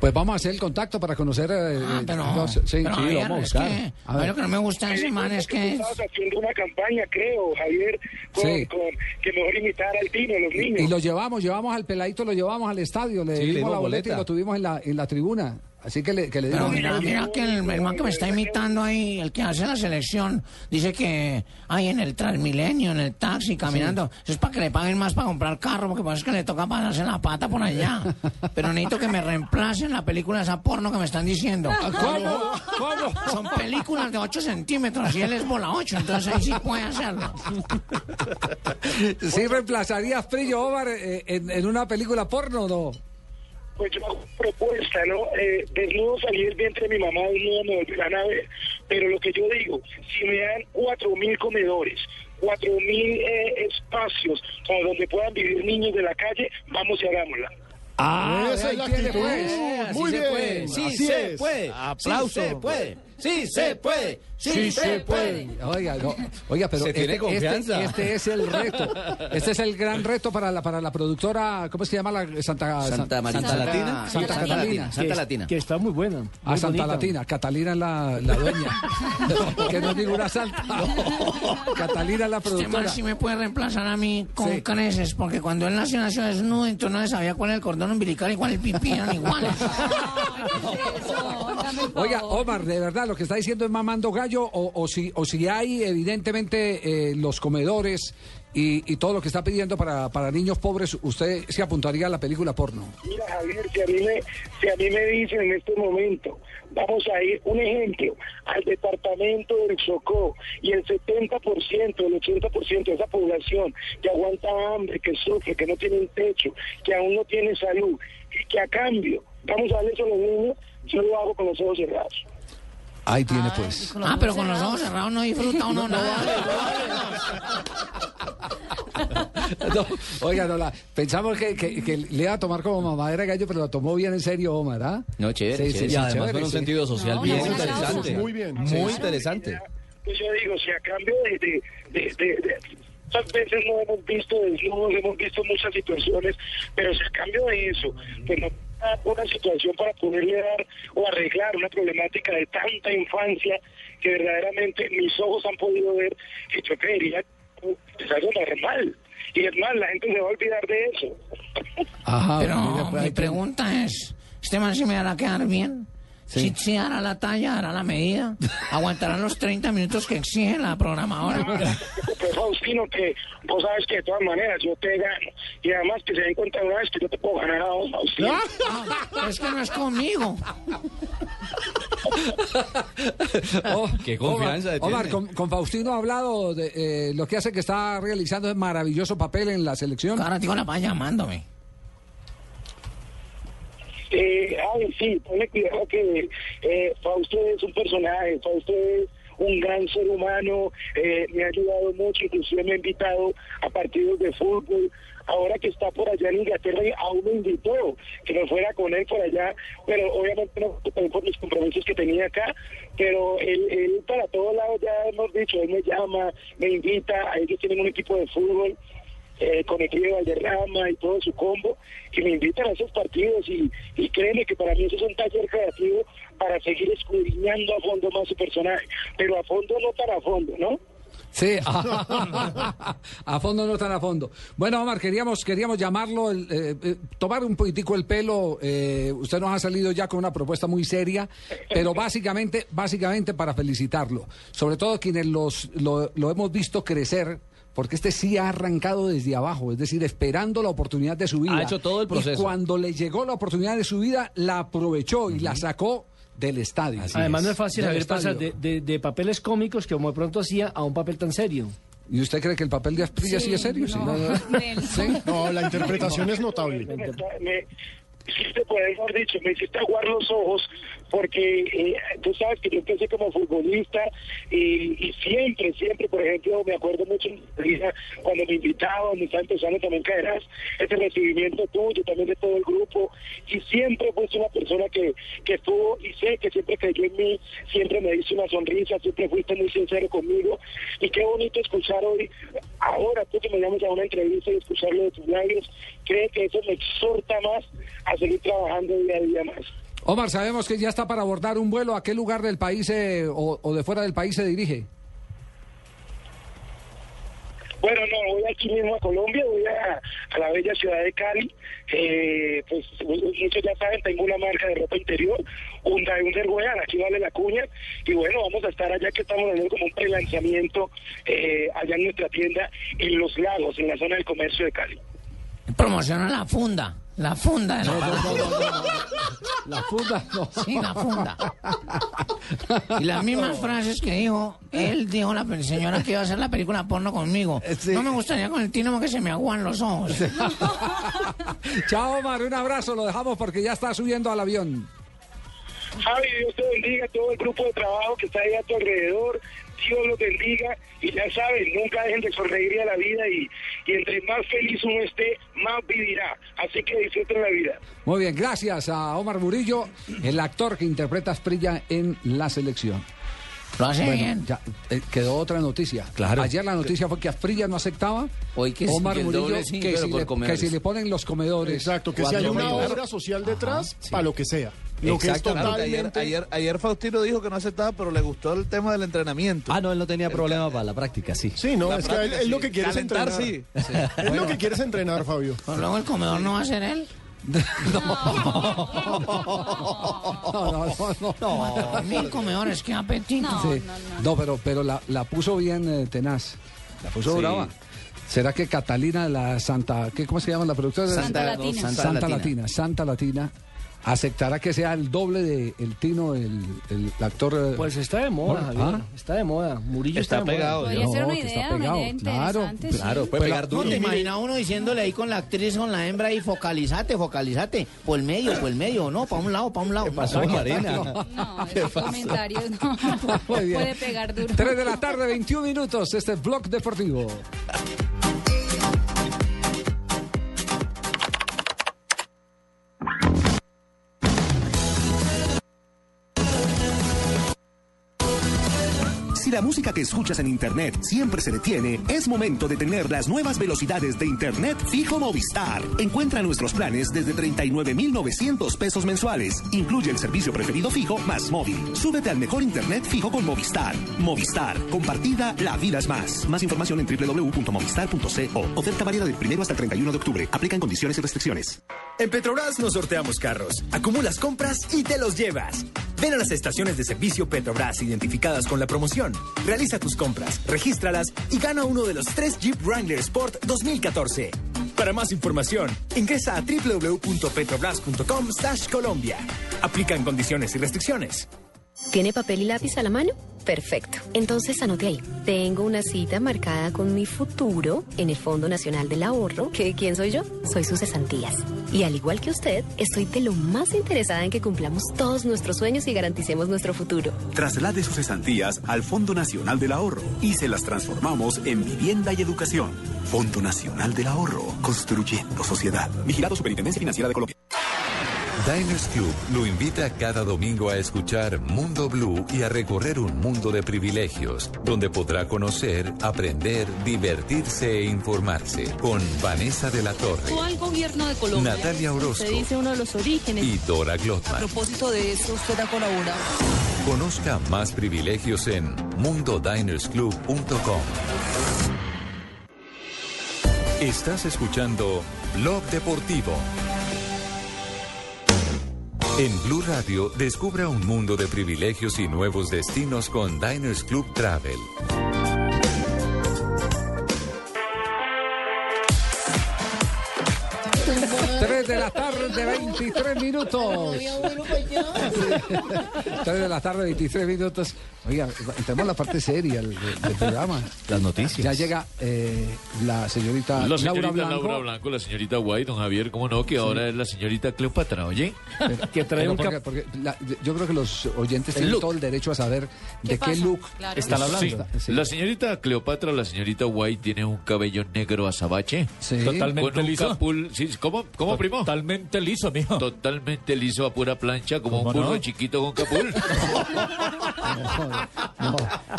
Pues vamos a hacer el contacto para conocer. eh, Ah, eh, pero, los- sí, sí, pero, lo Javier, vamos a es buscar. que, A ver. lo que no me gusta ese man es que es... Estabas haciendo una campaña, creo, Javier, con, Sí. con que mejor imitar al Tino, los niños. Y lo llevamos, llevamos al peladito, lo llevamos al estadio, le Sí, dimos la boleta y boleta. lo tuvimos en la, en la tribuna. Así que le, que le Pero dimos. mira, mira que el, el man que me está imitando ahí, el que hace la selección, dice que hay en el Transmilenio, en el taxi, caminando. Eso es para que le paguen más para comprar carro, porque pasa es que le toca pasarse la pata por allá. Pero necesito que me reemplacen la película esa porno que me están diciendo. ¿Cómo? ¿Cómo? Son películas de 8 centímetros y él es bola 8, entonces ahí sí puede hacerlo. ¿Sí reemplazarías Prillo Omar eh, en, en una película porno o no? Pues yo hago propuesta, ¿no? Eh, desnudo salí del vientre de mi mamá, desnudo me volverán a ver. Pero lo que yo digo, si me dan cuatro mil comedores, cuatro mil eh, espacios como donde puedan vivir niños de la calle, vamos y hagámosla. Ah, Esa es la actitud. pues. Muy se bien, puede. Sí así se es. puede. Aplauso. Sí se puede. Sí se puede. Sí, se puede. Oiga, no, oiga, pero Se tiene este, confianza. este- este es el reto. Este es el gran reto para la para la productora, ¿cómo se llama la Santa Santa Marina. Santa, Latina. Santa Santa Catalina. Latina. Santa Latina. Que está muy buena. A muy Santa bonita. Latina, Catalina es la, la dueña. que no es ninguna santa. Catalina es la Este productora. sí me puede reemplazar a mí con Sí. creces, porque cuando él nació, nació desnudo, entonces no sabía cuál era el cordón umbilical y cuál el pipí, eran iguales. Oiga, Omar, de verdad, lo que está diciendo es mamando gallo, o, o si, o si hay evidentemente eh, los comedores y, y todo lo que está pidiendo para, para niños pobres, usted se apuntaría a la película porno. Mira, Javier, si a mí me, si a mí me dicen en este momento, vamos a ir, un ejemplo, al departamento del Chocó y el 70%, el 80% de esa población que aguanta hambre, que sufre, que no tiene un techo, que aún no tiene salud y que a cambio vamos a darle eso a los niños, yo lo hago con los ojos cerrados. Ahí tiene pues. Ah, pero con los ojos cerrados no disfruta uno nada. No, oiga, no, la, pensamos que, que- que le iba a tomar como mamadera de gallo, pero lo tomó bien en serio, Omar, ¿ah? No, chévere, Sí, chévere. sí, y además chévere, con un sí. sentido social No, bien no, interesante. muy bien. Muy Sí. interesante. Pues yo digo, si a cambio de... de, de, de- de- muchas veces no hemos visto desnudos, hemos visto muchas situaciones, pero si a cambio de eso, pues no una situación para poderle dar o arreglar una problemática de tanta infancia que verdaderamente mis ojos han podido ver, que yo creería que es algo normal. Y es más, la gente se va a olvidar de eso. Ajá, Pero mi pregunta es, ¿este man sí me hará quedar bien? Sí. sí hará la talla, hará la medida, aguantará los 30 minutos que exige la programadora. Pues Faustino, que vos sabes que de todas maneras yo te gano. Y además que se den cuenta una vez que yo te puedo ganar a vos, Faustino. Ah, es que no es conmigo. Oh, Qué confianza Omar, Omar, con, con Faustino ha hablado de eh, lo que hace que está realizando es maravilloso papel en la selección. Ahora digo la va llamándome. Eh, ay, sí, ponle cuidado que eh, Fausto es un personaje, Fausto es un gran ser humano, eh, me ha ayudado mucho, inclusive me ha invitado a partidos de fútbol. Ahora que está por allá en Inglaterra, aún me invitó que me fuera con él por allá, pero obviamente no por los compromisos que tenía acá, pero él, él para todos lados ya hemos dicho, él me llama, me invita, ellos tienen un equipo de fútbol eh, con de Valderrama y todo su combo, que me invitan a esos partidos y, y créeme que para mí eso es un taller creativo para seguir escudriñando a fondo más su personaje, pero a fondo no tan a fondo, ¿no? Sí, a fondo no tan a fondo. Bueno, Omar, queríamos, queríamos llamarlo, eh, eh, tomar un poquitico el pelo. eh, usted nos ha salido ya con una propuesta muy seria, pero básicamente, básicamente para felicitarlo. Sobre todo quienes los, lo, lo hemos visto crecer. Porque este sí ha arrancado desde abajo, es decir, esperando la oportunidad de su vida. Ha hecho todo el Y proceso. cuando le llegó la oportunidad de su vida, la aprovechó y la sacó del estadio. Además no es fácil Javier, pasar de, de- de papeles cómicos que como de pronto hacía a un papel tan serio. ¿Y usted cree que el papel de Asprilla sí, es serio? Sí. ¿Sí? No, la interpretación es notable. Me, me hiciste, por mejor dicho, me hiciste aguar los ojos porque eh, tú sabes que yo empecé como futbolista y, siempre, siempre, por ejemplo, me acuerdo mucho cuando me invitaban, me estaba empezando también caerás, ese recibimiento tuyo, también de todo el grupo y siempre fuiste una persona que, que estuvo y sé que siempre creyó en mí, siempre me diste una sonrisa, siempre fuiste muy sincero conmigo y qué bonito escuchar hoy, ahora tú que me llamas a una entrevista y escucharlo de tus labios, cree que eso me exhorta más a seguir trabajando día a día más. Omar, sabemos que ya está para abordar un vuelo. ¿A qué lugar del país eh, o, o de fuera del país se dirige? Bueno, no, voy aquí mismo a Colombia, voy a, a la bella ciudad de Cali. Eh, pues muchos ya saben, tengo una marca de ropa interior, un Underwear, aquí vale la cuña. Y bueno, vamos a estar allá que estamos haciendo como un pre-lanzamiento eh, allá en nuestra tienda en Los Lagos, en la zona del comercio de Cali. Promociona la funda. La funda de la La funda, no. Sí, la funda. Y las mismas frases que dijo, él dijo la señora que iba a hacer la película porno conmigo. No me gustaría con el tino porque se me aguan los ojos. Chao, Omar, un abrazo. Lo dejamos porque ya está subiendo al avión. Javi, Dios te bendiga, todo el grupo de trabajo que está ahí a tu alrededor, Dios los bendiga y ya saben, nunca dejen de sonreír a la vida y, y entre más feliz uno esté, más vivirá. Así que disfruten la vida. Muy bien, gracias a Omar Murillo, el actor que interpreta a Asprilla en la selección. Lo hace Bueno, bien. ya, eh, quedó otra noticia. Claro. Ayer la noticia fue que Asprilla no aceptaba. Hoy que Omar Murillo, doble sí, que, si le, comedores. que si le ponen los comedores. Exacto, que si hay una obra social detrás, para lo que sea. Lo que es ayer, ayer, ayer Faustino dijo que no aceptaba, pero le gustó el tema del entrenamiento. Ah, no, él no tenía problema para la práctica, sí. Sí, no, La es que él, lo sí. que quiere es entrenar. sí. Él lo que quiere es entrenar, Fabio. Pero luego el comedor no va a ser él. No, no, no, no. Mil comedores, qué apetito. Sí. No, pero, pero la, la puso bien eh, tenaz. La puso Sí. brava. ¿Será que Catalina, la Santa, ¿qué, ¿cómo se llama la productora? Santa Latina. Santa, Santa Latina. Latina. Santa Latina. ¿Aceptará que sea el doble de el Tino, el, el actor? eh? Pues está de moda, Ah. Javier. Está de moda. Murillo está, Está pegado. Podría ser una que está idea, una pegado. idea Claro, sí. Claro, puede pegar ¿No duro. te imaginas uno diciéndole ahí con la actriz, con la hembra ahí, focalizate, focalizate, por el medio, por el medio, no, para un lado, para un lado. ¿Qué pasó, Marina? No, esos comentarios no. Puede pegar duro. 3 de la tarde, 21 minutos. Este es Blog Deportivo. Si la música que escuchas en Internet siempre se detiene, es momento de tener las nuevas velocidades de Internet fijo Movistar. Encuentra nuestros planes desde 39,900 pesos mensuales. Incluye el servicio preferido fijo más móvil. Súbete al mejor Internet fijo con Movistar. Movistar. Compartida, la vida es más. Más información en www.movistar.co. Oferta válida del primero hasta el 31 de octubre. Aplican condiciones y restricciones. En Petrobras nos sorteamos carros, acumulas compras y te los llevas. Ven a las estaciones de servicio Petrobras identificadas con la promoción. Realiza tus compras, regístralas y gana uno de los tres Jeep Wrangler Sport 2014. Para más información, ingresa a www.petrobras.com slash Colombia. Aplican condiciones y restricciones. ¿Tiene papel y lápiz a la mano? Perfecto. Entonces anote ahí. Tengo una cita marcada con mi futuro en el Fondo Nacional del Ahorro. ¿Que quién soy yo? Soy sus cesantías. Y al igual que usted, estoy de lo más interesada en que cumplamos todos nuestros sueños y garanticemos nuestro futuro. Traslade sus cesantías al Fondo Nacional del Ahorro y se las transformamos en vivienda y educación. Fondo Nacional del Ahorro, construyendo sociedad. Vigilado Superintendencia Financiera de Colombia. Diners Club lo invita cada domingo a escuchar Mundo Blue y a recorrer un mundo de privilegios, donde podrá conocer, aprender, divertirse e informarse con Vanessa de la Torre al gobierno de Colombia. Natalia Orozco. Se dice uno de los orígenes. y Dora A Glotman. propósito de eso, usted ha colaborado. Conozca más privilegios en mundodinersclub.com. Estás escuchando Blog Deportivo. En Blue Radio, descubra un mundo de privilegios y nuevos destinos con Diners Club Travel. De la tarde, 23 minutos. 3 de la tarde, 23 minutos. Oiga, entremos a la parte seria del, del programa. Las noticias. Ya llega eh, la señorita La Laura señorita Blanco. Laura Blanco, la señorita White, don Javier, ¿cómo no? Que ahora es la señorita Cleopatra, ¿oye? Que trae Pero un porque- porque la- yo creo que los oyentes El tienen look. todo el derecho a saber ¿Qué de qué look Claro. están Sí. hablando. Sí. La señorita Cleopatra, la señorita White, tiene un cabello negro azabache. Sí. Totalmente Con un liso. capul- sí, ¿Cómo, cómo primo? Totalmente liso, mijo. Totalmente liso a pura plancha, como un ¿Cómo burro no? chiquito con capul.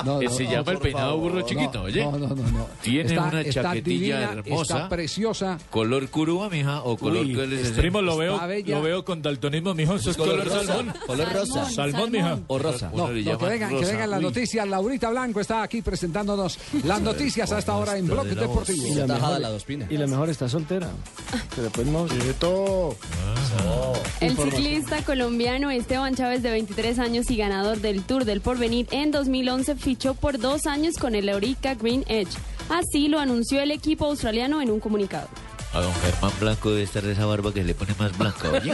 No, Eh, no, se no, llama el peinado favor, burro no, chiquito, oye. No, no, no, no. Tiene Está- una está chaquetilla divina, hermosa. Está preciosa. ¿Color curúa, mija? ¿O color Uy, es? Primo, lo veo, lo veo con daltonismo, mijo. Eso es Color color, rosa, salmón. color rosa. Salmón, mija. O rosa. No, no, que vengan, que rosa. vengan las noticias. Laurita Blanco está aquí presentándonos las noticias a esta hora en Blog Deportivo. Y la, mejor, la Dospina. y la mejor está soltera. Que después no. Quieto. El ciclista colombiano Esteban Chávez, de 23 años y ganador del Tour del Porvenir en 2011, fichó por dos años con el Eurica Green Edge. Así lo anunció el equipo australiano en un comunicado. A don Germán Blanco debe estar de esa barba que le pone más blanca, oye.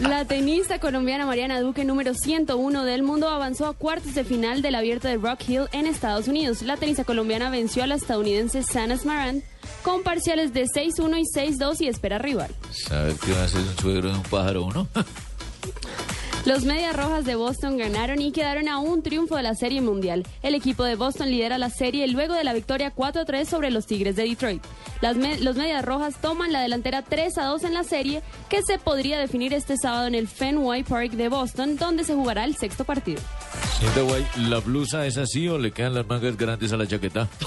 La tenista colombiana Mariana Duque, número 101 del mundo, avanzó a cuartos de final del abierto de Rock Hill en Estados Unidos. La tenista colombiana venció a la estadounidense Sana Smarant con parciales de 6-1 y 6-2 y espera rival. ¿Saber qué va a hacer un suegro de un pájaro uno? Los Medias Rojas de Boston ganaron y quedaron a un triunfo de la Serie Mundial. El equipo de Boston lidera la serie luego de la victoria 4-3 sobre los Tigres de Detroit. Las me- los Medias Rojas toman la delantera 3-2 en la serie que se podría definir este sábado en el Fenway Park de Boston, donde se jugará el sexto partido. Siente guay, ¿la blusa es así o le quedan las mangas grandes a la chaqueta?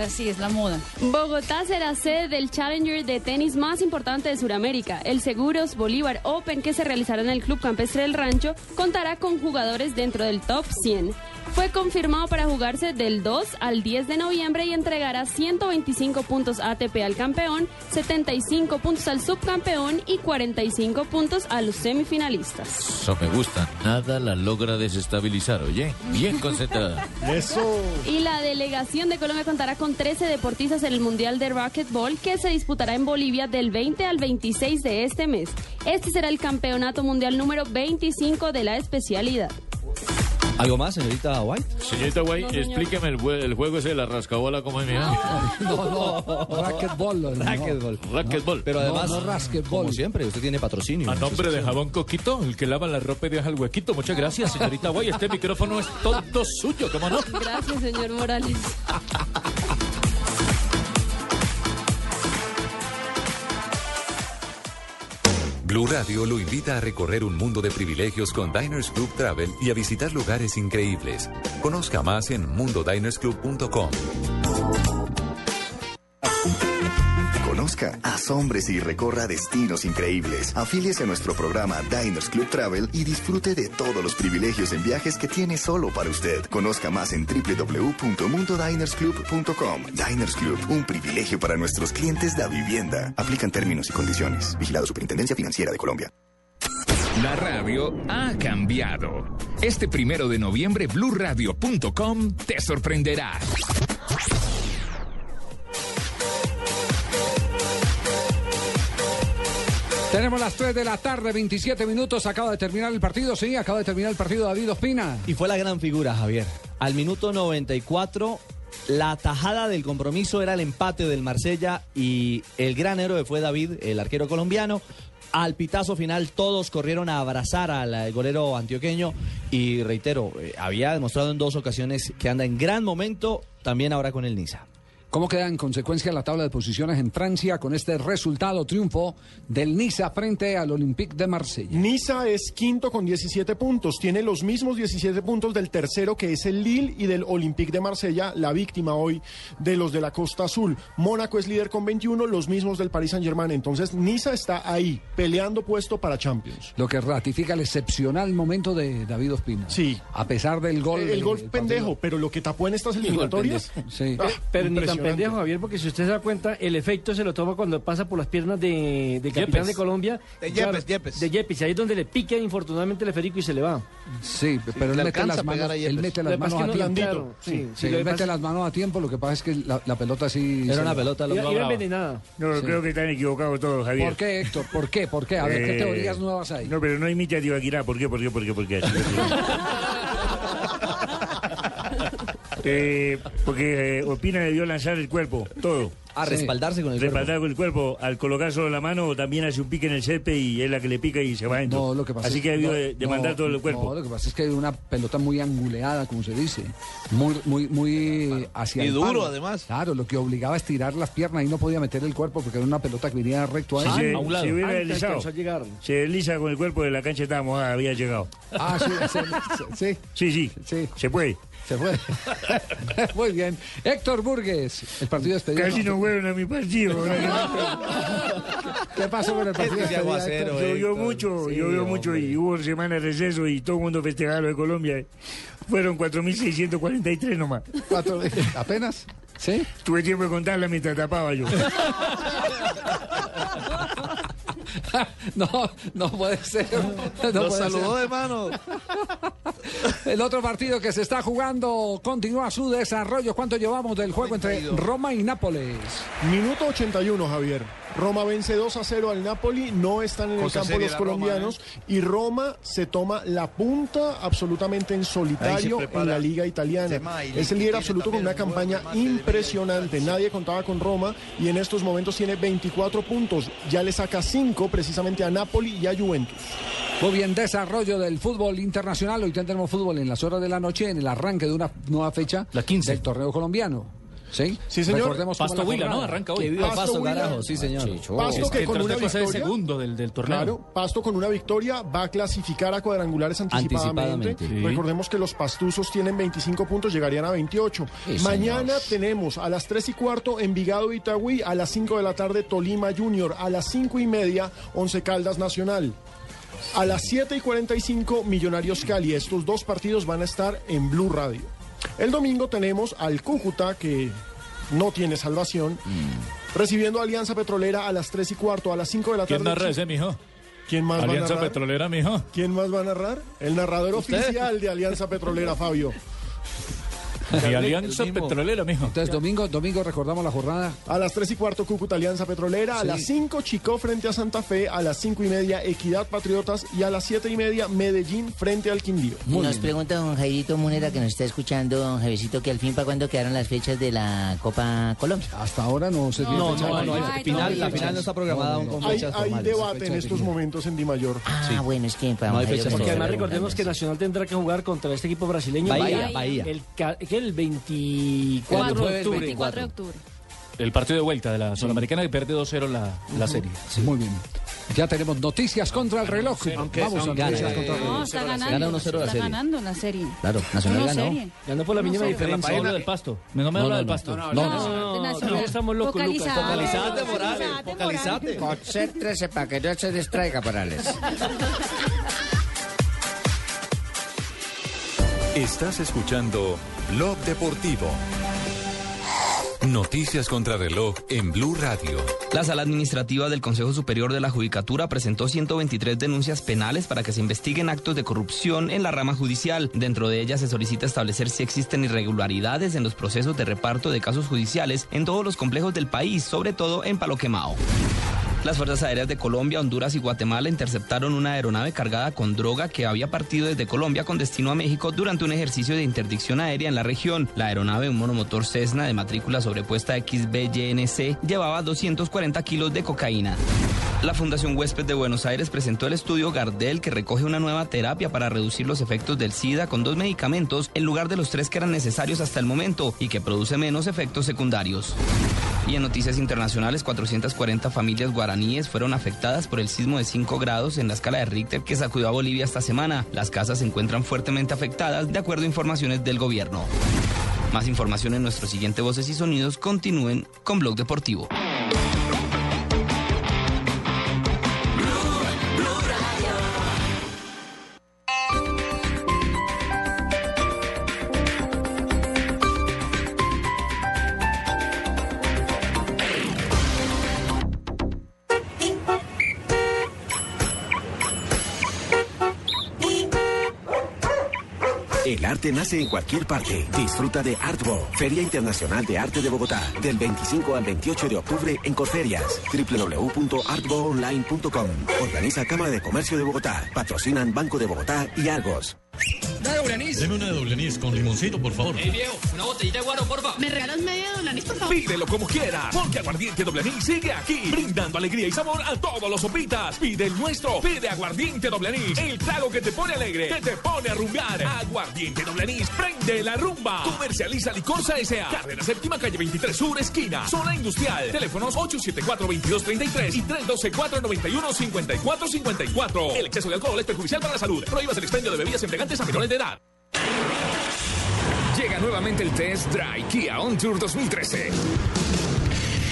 O sea, sí, es la moda. Bogotá será sede del Challenger de tenis más importante de Sudamérica. El Seguros Bolívar Open que se realizará en el Club Campestre del Rancho contará con jugadores dentro del top 100. Fue confirmado para jugarse del 2 al 10 de noviembre y entregará 125 puntos ATP al campeón, 75 puntos al subcampeón y 45 puntos a los semifinalistas. Eso me gusta. Nada la logra desestabilizar, oye. Bien concentrada. Eso. Y la delegación de Colombia contará con 13 deportistas en el Mundial de Racquetball que se disputará en Bolivia del 20 al 26 de este mes. Este será el campeonato mundial número 25 de la especialidad. ¿Algo más, señorita White? Señorita No, señor. explíqueme el, el juego ese de la rascabola, ¿cómo es, mija? No, no, racquetball. no. Racquetball. Racquetball. Pero además, no como siempre, usted tiene patrocinio. A nombre de Jabón Coquito, el que lava la ropa y deja el huequito. Muchas gracias, señorita Guay. Este micrófono es todo suyo, ¿cómo no? Gracias, señor Morales. Blue Radio lo invita a recorrer un mundo de privilegios con Diners Club Travel y a visitar lugares increíbles. Conozca más en mundodinersclub.com. Conozca, asómbrese y recorra destinos increíbles. Afíliese a nuestro programa Diners Club Travel y disfrute de todos los privilegios en viajes que tiene solo para usted. Conozca más en www.mundodinersclub.com. Diners Club, un privilegio para nuestros clientes de vivienda. Aplican términos y condiciones. Vigilado Superintendencia Financiera de Colombia. La radio ha cambiado. Este primero de noviembre, blurradio.com te sorprenderá. Tenemos las 3 de la tarde, 27 minutos. Acaba de terminar el partido. Sí, acaba de terminar el partido David Ospina. Y fue la gran figura, Javier. Al minuto 94, la tajada del compromiso era el empate del Marsella y el gran héroe fue David, el arquero colombiano. Al pitazo final todos corrieron a abrazar al eh, golero antioqueño y reitero, eh, había demostrado en dos ocasiones que anda en gran momento, también ahora con el Niza. ¿Cómo queda en consecuencia la tabla de posiciones en Francia con este resultado triunfo del Niza frente al Olympique de Marsella? Niza es quinto con 17 puntos. Tiene los mismos 17 puntos del tercero que es el Lille y del Olympique de Marsella, la víctima hoy de los de la Costa Azul. Mónaco es líder con 21, los mismos del Paris Saint-Germain. Entonces Niza está ahí, peleando puesto para Champions. Lo que ratifica el excepcional momento de David Ospina. Sí. A pesar del gol. el gol del pendejo, partido. pero lo que tapó en estas eliminatorias. Sí. Ah, Pero ni tan impresionante. Pendejo, Javier, porque si usted se da cuenta, el efecto se lo toma cuando pasa por las piernas de, de capitán Yepes. de Colombia. De Claro, Yepes, Yepes. De Yepes, ahí es donde le pica infortunadamente el Federico y se le va. Sí, pero él le mete, alcanza las manos, él mete Lo las manos a tiempo. sí, él lo mete las manos a tiempo, lo que pasa es que la, la pelota sí... Era una pelota envenenada. No, Sí. creo que están equivocados todos, Javier. ¿Por qué, Héctor? ¿Por qué? ¿Por qué? A ver, ¿qué Eh, teorías nuevas hay? No, pero no imita a Tibaquirá. ¿Por qué? ¿Por qué? ¿Por qué? ¿Por qué? Así que- Eh, porque eh, Opina debió lanzar el cuerpo, todo. A respaldarse con el Respaldar con el cuerpo. Al colocar solo la mano, también hace un pique en el césped y es la que le pica y se va dentro. No, lo que pasa Así es- que ha debido no, de, de mandar no, todo el cuerpo. No, lo que pasa es que hay una pelota muy anguleada, como se dice. Muy, muy, muy hacia Y el duro, palo. además. Claro, lo que obligaba a estirar las piernas y no podía meter el cuerpo porque era una pelota que venía recto a Si él. se, a un lado. se hubiera Antes deslizado. alcanzó a llegar. Se desliza con el cuerpo de la cancha estaba mojada, había llegado. Ah, sí, sí, sí. Sí, sí. Se puede. Se puede. Muy bien. Héctor Burgues, el partido despedido. Casi no juegan a mi partido. ¿Qué pasó con el partido Este despedida, aguacero, Héctor? Llovió mucho, Sí, llovió mucho y hubo semana de receso y todo el mundo festejaba lo de Colombia. Fueron 4.643 nomás. Cuatro- ¿Apenas? ¿Sí? Tuve tiempo de contarla mientras tapaba yo. No, no puede ser. No saludó ser. de mano. El otro partido que se está jugando continúa su desarrollo. ¿Cuánto llevamos del juego entre Roma y Nápoles? Minuto 81, Javier. Roma vence 2 a 0 al Napoli, no están en el campo los la Roma, colombianos y Roma se toma la punta absolutamente en solitario en la liga italiana. Es el líder absoluto con una campaña impresionante. Nadie contaba con Roma y en estos momentos tiene 24 puntos. Ya le saca 5 precisamente a Napoli y a Juventus. Muy bien, desarrollo del fútbol internacional. Hoy tendremos fútbol en las horas de la noche en el arranque de una nueva fecha del torneo colombiano. ¿Sí? Sí, señor. Recordemos Pasto la Huila, ¿no? Arranca Que hoy. viva Pasto Pasto sí señor. Pasto Es que con una es victoria... segundo del, del torneo. Claro, Pasto con una victoria va a clasificar a cuadrangulares anticipadamente. Anticipadamente. Sí. Recordemos que los pastuzos tienen 25 puntos, llegarían a 28. Sí, Mañana señor. tenemos a las 3 y cuarto Envigado Itagüí, a las 5 de la tarde Tolima Junior, a las 5 y media Once Caldas Nacional. A las 7 y 45 Millonarios Cali. Estos dos partidos van a estar en Blue Radio. El domingo tenemos al Cúcuta que no tiene salvación. Recibiendo a Alianza Petrolera a las 3 y cuarto, a las 5 de la tarde. ¿Quién narra ese, mijo? ¿Quién más va a Alianza narrar? Petrolera, mijo. ¿Quién más va a narrar? El narrador ¿Usted? oficial de Alianza Petrolera, Fabio. Alianza. Petrolera, mijo. Entonces, domingo, domingo recordamos la jornada. A las 3 y cuarto, Cúcuta Alianza Petrolera. A las 5, Chicó frente a Santa Fe. A las 5 y media, Equidad Patriotas. Y a las 7 y media, Medellín frente al Quindío. Muy nos bien. pregunta don Jairito Munera, que nos está escuchando, don Javiercito, que al fin para cuándo quedaron las fechas de la Copa Colombia. Hasta ahora no se tiene No, no, no, hay- final, la final no está programada con Hay, fechas hay formales. debate en estos momentos en Di Mayor. Ah, bueno, es que para No hay fechas Porque además recordemos que. Nacional tendrá que jugar contra este equipo brasileño. Bahía, Bahía. El, que el 24 de octubre. 24 de octubre. El partido de vuelta de la Sudamericana que pierde 2-0 la, la serie. Muy bien. Ya tenemos noticias contra el reloj. Vamos a noticias eh, contra el reloj. No, está Gana ganando. 1-0 la Está serie. ganando en la serie. Claro, Nacional ganó. Ganó por la mínima diferencia. No del pasto. No me No, habla no, del no. pasto. No, No, no. no, estamos locos, Lucas. Focalizate, Morales, focalizate, focalizate. Concéntrese para que no se distraiga, Morales. Estás escuchando Blog Deportivo. Noticias contra reloj en Blue Radio. La sala administrativa del Consejo Superior de la Judicatura presentó 123 denuncias penales para que se investiguen actos de corrupción en la rama judicial. Dentro de ellas se solicita establecer si existen irregularidades en los procesos de reparto de casos judiciales en todos los complejos del país, sobre todo en Palo Quemao. Las Fuerzas Aéreas de Colombia, Honduras y Guatemala interceptaron una aeronave cargada con droga que había partido desde Colombia con destino a México durante un ejercicio de interdicción aérea en la región. La aeronave, un monomotor Cessna de matrícula sobrepuesta XBYNC, llevaba 240 kilos de cocaína. La Fundación Huésped de Buenos Aires presentó el estudio Gardel que recoge una nueva terapia para reducir los efectos del SIDA con dos medicamentos en lugar de los tres que eran necesarios hasta el momento y que produce menos efectos secundarios. Y en noticias internacionales, 440 familias guaraníes fueron afectadas por el sismo de 5 grados en la escala de Richter que sacudió a Bolivia esta semana. Las casas se encuentran fuertemente afectadas de acuerdo a informaciones del gobierno. Más información en nuestro siguiente Voces y Sonidos. Continúen con Blog Deportivo. Arte nace en cualquier parte. Disfruta de Artbo, Feria Internacional de Arte de Bogotá, del 25 al 28 de octubre en Corferias. www.artboonline.com. Organiza Cámara de Comercio de Bogotá. Patrocinan Banco de Bogotá y Argos. No, anís? Deme una de doble anís con limoncito, por favor. Ey, viejo, una botellita de guaro, porfa. ¿Me regalas media doble anís, por favor? Pídelo como quieras, porque Aguardiente Doble Anís sigue aquí, brindando alegría y sabor a todos los sopitas. Pide el nuestro, pide Aguardiente Doble Anís, el trago que te pone alegre, que te pone a rumbear. Aguardiente Doble Anís, prende la rumba. Comercializa Licorsa S.A. Carrera Séptima, calle 23 Sur, esquina, zona industrial. Teléfonos 874-2233 y 312-491-5454. El exceso de alcohol es perjudicial para la salud. Prohíbas el expendio de bebidas embriagantes a menores de edad. Llega nuevamente el Test Drive Kia On Tour 2013.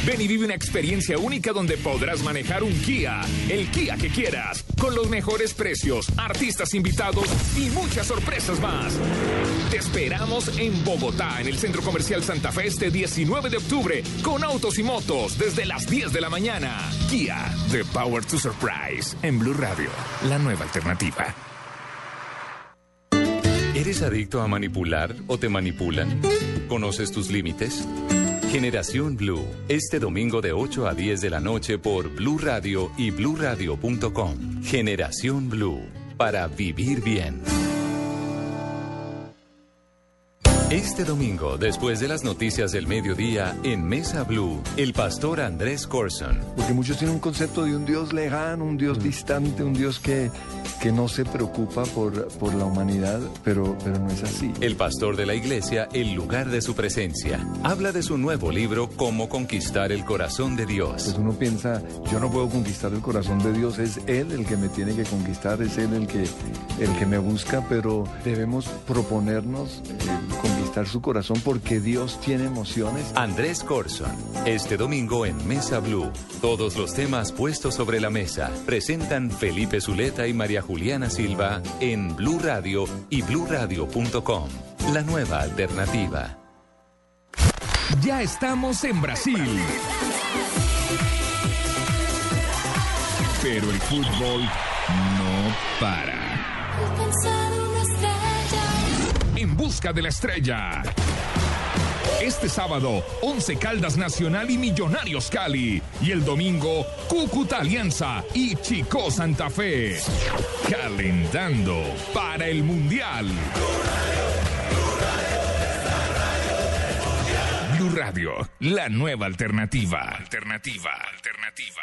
Ven y vive una experiencia única donde podrás manejar un Kia, el Kia que quieras, con los mejores precios, artistas invitados y muchas sorpresas más. Te esperamos en Bogotá, en el Centro Comercial Santa Fe este 19 de octubre, con autos y motos desde las 10 de la mañana. Kia, The Power to Surprise, en Blue Radio, la nueva alternativa. ¿Eres adicto a manipular o te manipulan? ¿Conoces tus límites? Generación Blue, este domingo de 8 a 10 de la noche por Blue Radio y bluradio.com. Generación Blue, para vivir bien. Este domingo, después de las noticias del mediodía, en Mesa Blue, el pastor Andrés Corson. Porque muchos tienen un concepto de un Dios lejano, un Dios distante, un Dios que, que no se preocupa por, por la humanidad, pero, pero no es así. El pastor de la iglesia, el lugar de su presencia. Habla de su nuevo libro, Cómo conquistar el corazón de Dios. Pues uno piensa, yo no puedo conquistar el corazón de Dios, es Él el que me tiene que conquistar, es Él el que, el que me busca, pero debemos proponernos eh, conquistar su corazón porque Dios tiene emociones. Andrés Corson, este domingo en Mesa Blue. Todos los temas puestos sobre la mesa presentan Felipe Zuleta y María Juliana Silva en Blue Radio y bluradio.com. La nueva alternativa. Ya estamos en Brasil. Pero el fútbol no para. Busca de la estrella. Este sábado, Once Caldas Nacional y Millonarios Cali. Y el domingo, Cúcuta Alianza y Chico Santa Fe. Calentando para el Mundial. Blue Radio, la nueva alternativa. Alternativa, alternativa.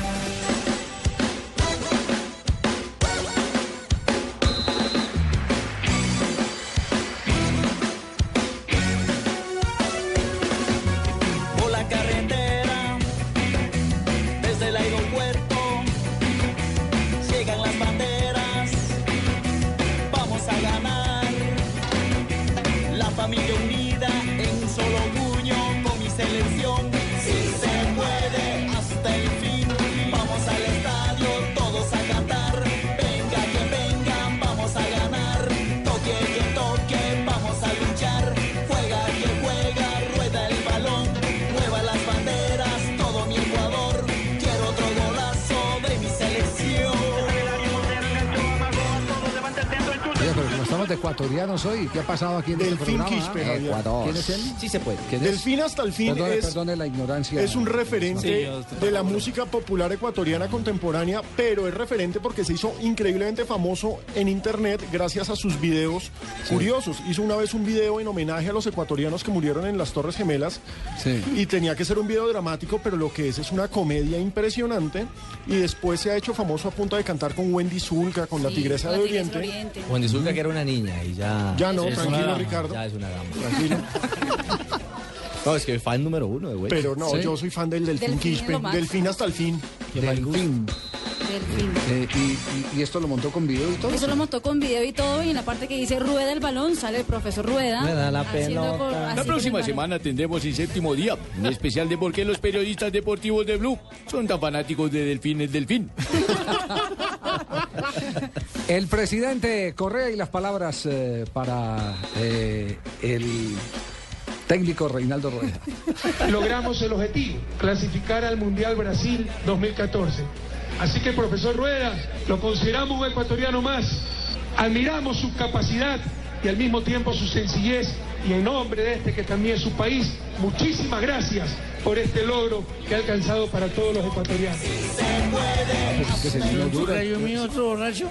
¿Qué ha pasado aquí en el Delfín programa? Quispe, Ah, Javier. Ecuador. ¿Quién es él? Sí se puede. ¿Quién es? Delfín hasta el fin Perdone, es, perdone la ignorancia. es un referente Sí, de la música popular ecuatoriana contemporánea, pero es referente porque se hizo increíblemente famoso en internet gracias a sus videos curiosos. Hizo una vez un video en homenaje a los ecuatorianos que murieron en las Torres Gemelas y tenía que ser un video dramático, pero lo que es es una comedia impresionante y después se ha hecho famoso a punto de cantar con Wendy Zulka, con la Tigresa de Oriente. Wendy Zulka, que era una niña y ya. Ya no, es tranquilo, Ricardo. Ya es una dama. Tranquilo. No, es que fan número uno de Wendy. Pero no, yo soy fan del Delfín Quispe. Delfín hasta el fin. Delfín. Eh, y, y- y esto lo montó con video y todo. Eso lo montó con video y todo, y en la parte que dice rueda el balón sale el profesor Rueda. Rueda la haciendo pelota. por- La La próxima semana tendremos el séptimo día, un especial de por qué los periodistas deportivos de Blue son tan fanáticos de Delfín el Delfín. El presidente Correa y las palabras eh, para eh, el técnico Reinaldo Rueda. logramos el objetivo, clasificar al Mundial Brasil 2014. Así que, profesor Rueda, lo consideramos un ecuatoriano más. Admiramos su capacidad y al mismo tiempo su sencillez y en nombre de este que también es su país, muchísimas gracias por este logro que ha alcanzado para todos los ecuatorianos. ¿Cayó mío otro borracho?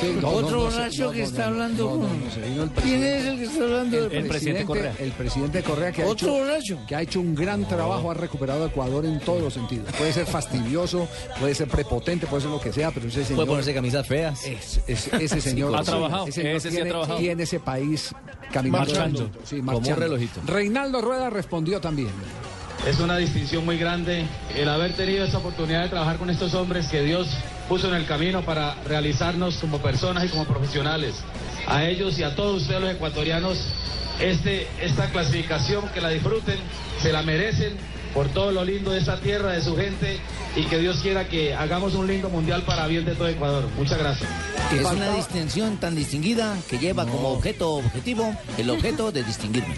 Sí, no, otro no, no, borracho no, que no, está no, hablando con... el ¿Quién es el que está hablando? El, presidente Correa. El presidente Correa que ha, ¿Otro hecho, borracho? que ha hecho un gran trabajo, ha recuperado a Ecuador en todos los sentidos. Puede ser fastidioso, puede ser prepotente, puede ser lo que sea, pero ese señor... Puede ponerse camisas feas. Es- es- ese señor... Ha trabajado, ese señor ese sí ha tiene, trabajado. tiene ese país caminando. Marchando. Sí, Como un marchando. relojito. Reinaldo Rueda respondió también. Es una distinción muy grande el haber tenido esta oportunidad de trabajar con estos hombres que Dios puso en el camino para realizarnos como personas y como profesionales. A ellos y a todos ustedes los ecuatorianos, este, esta clasificación que la disfruten, se la merecen por todo lo lindo de esta tierra, de su gente y que Dios quiera que hagamos un lindo mundial para bien de todo Ecuador. Muchas gracias. Es una distinción tan distinguida que lleva como objeto objetivo el objeto de distinguirme.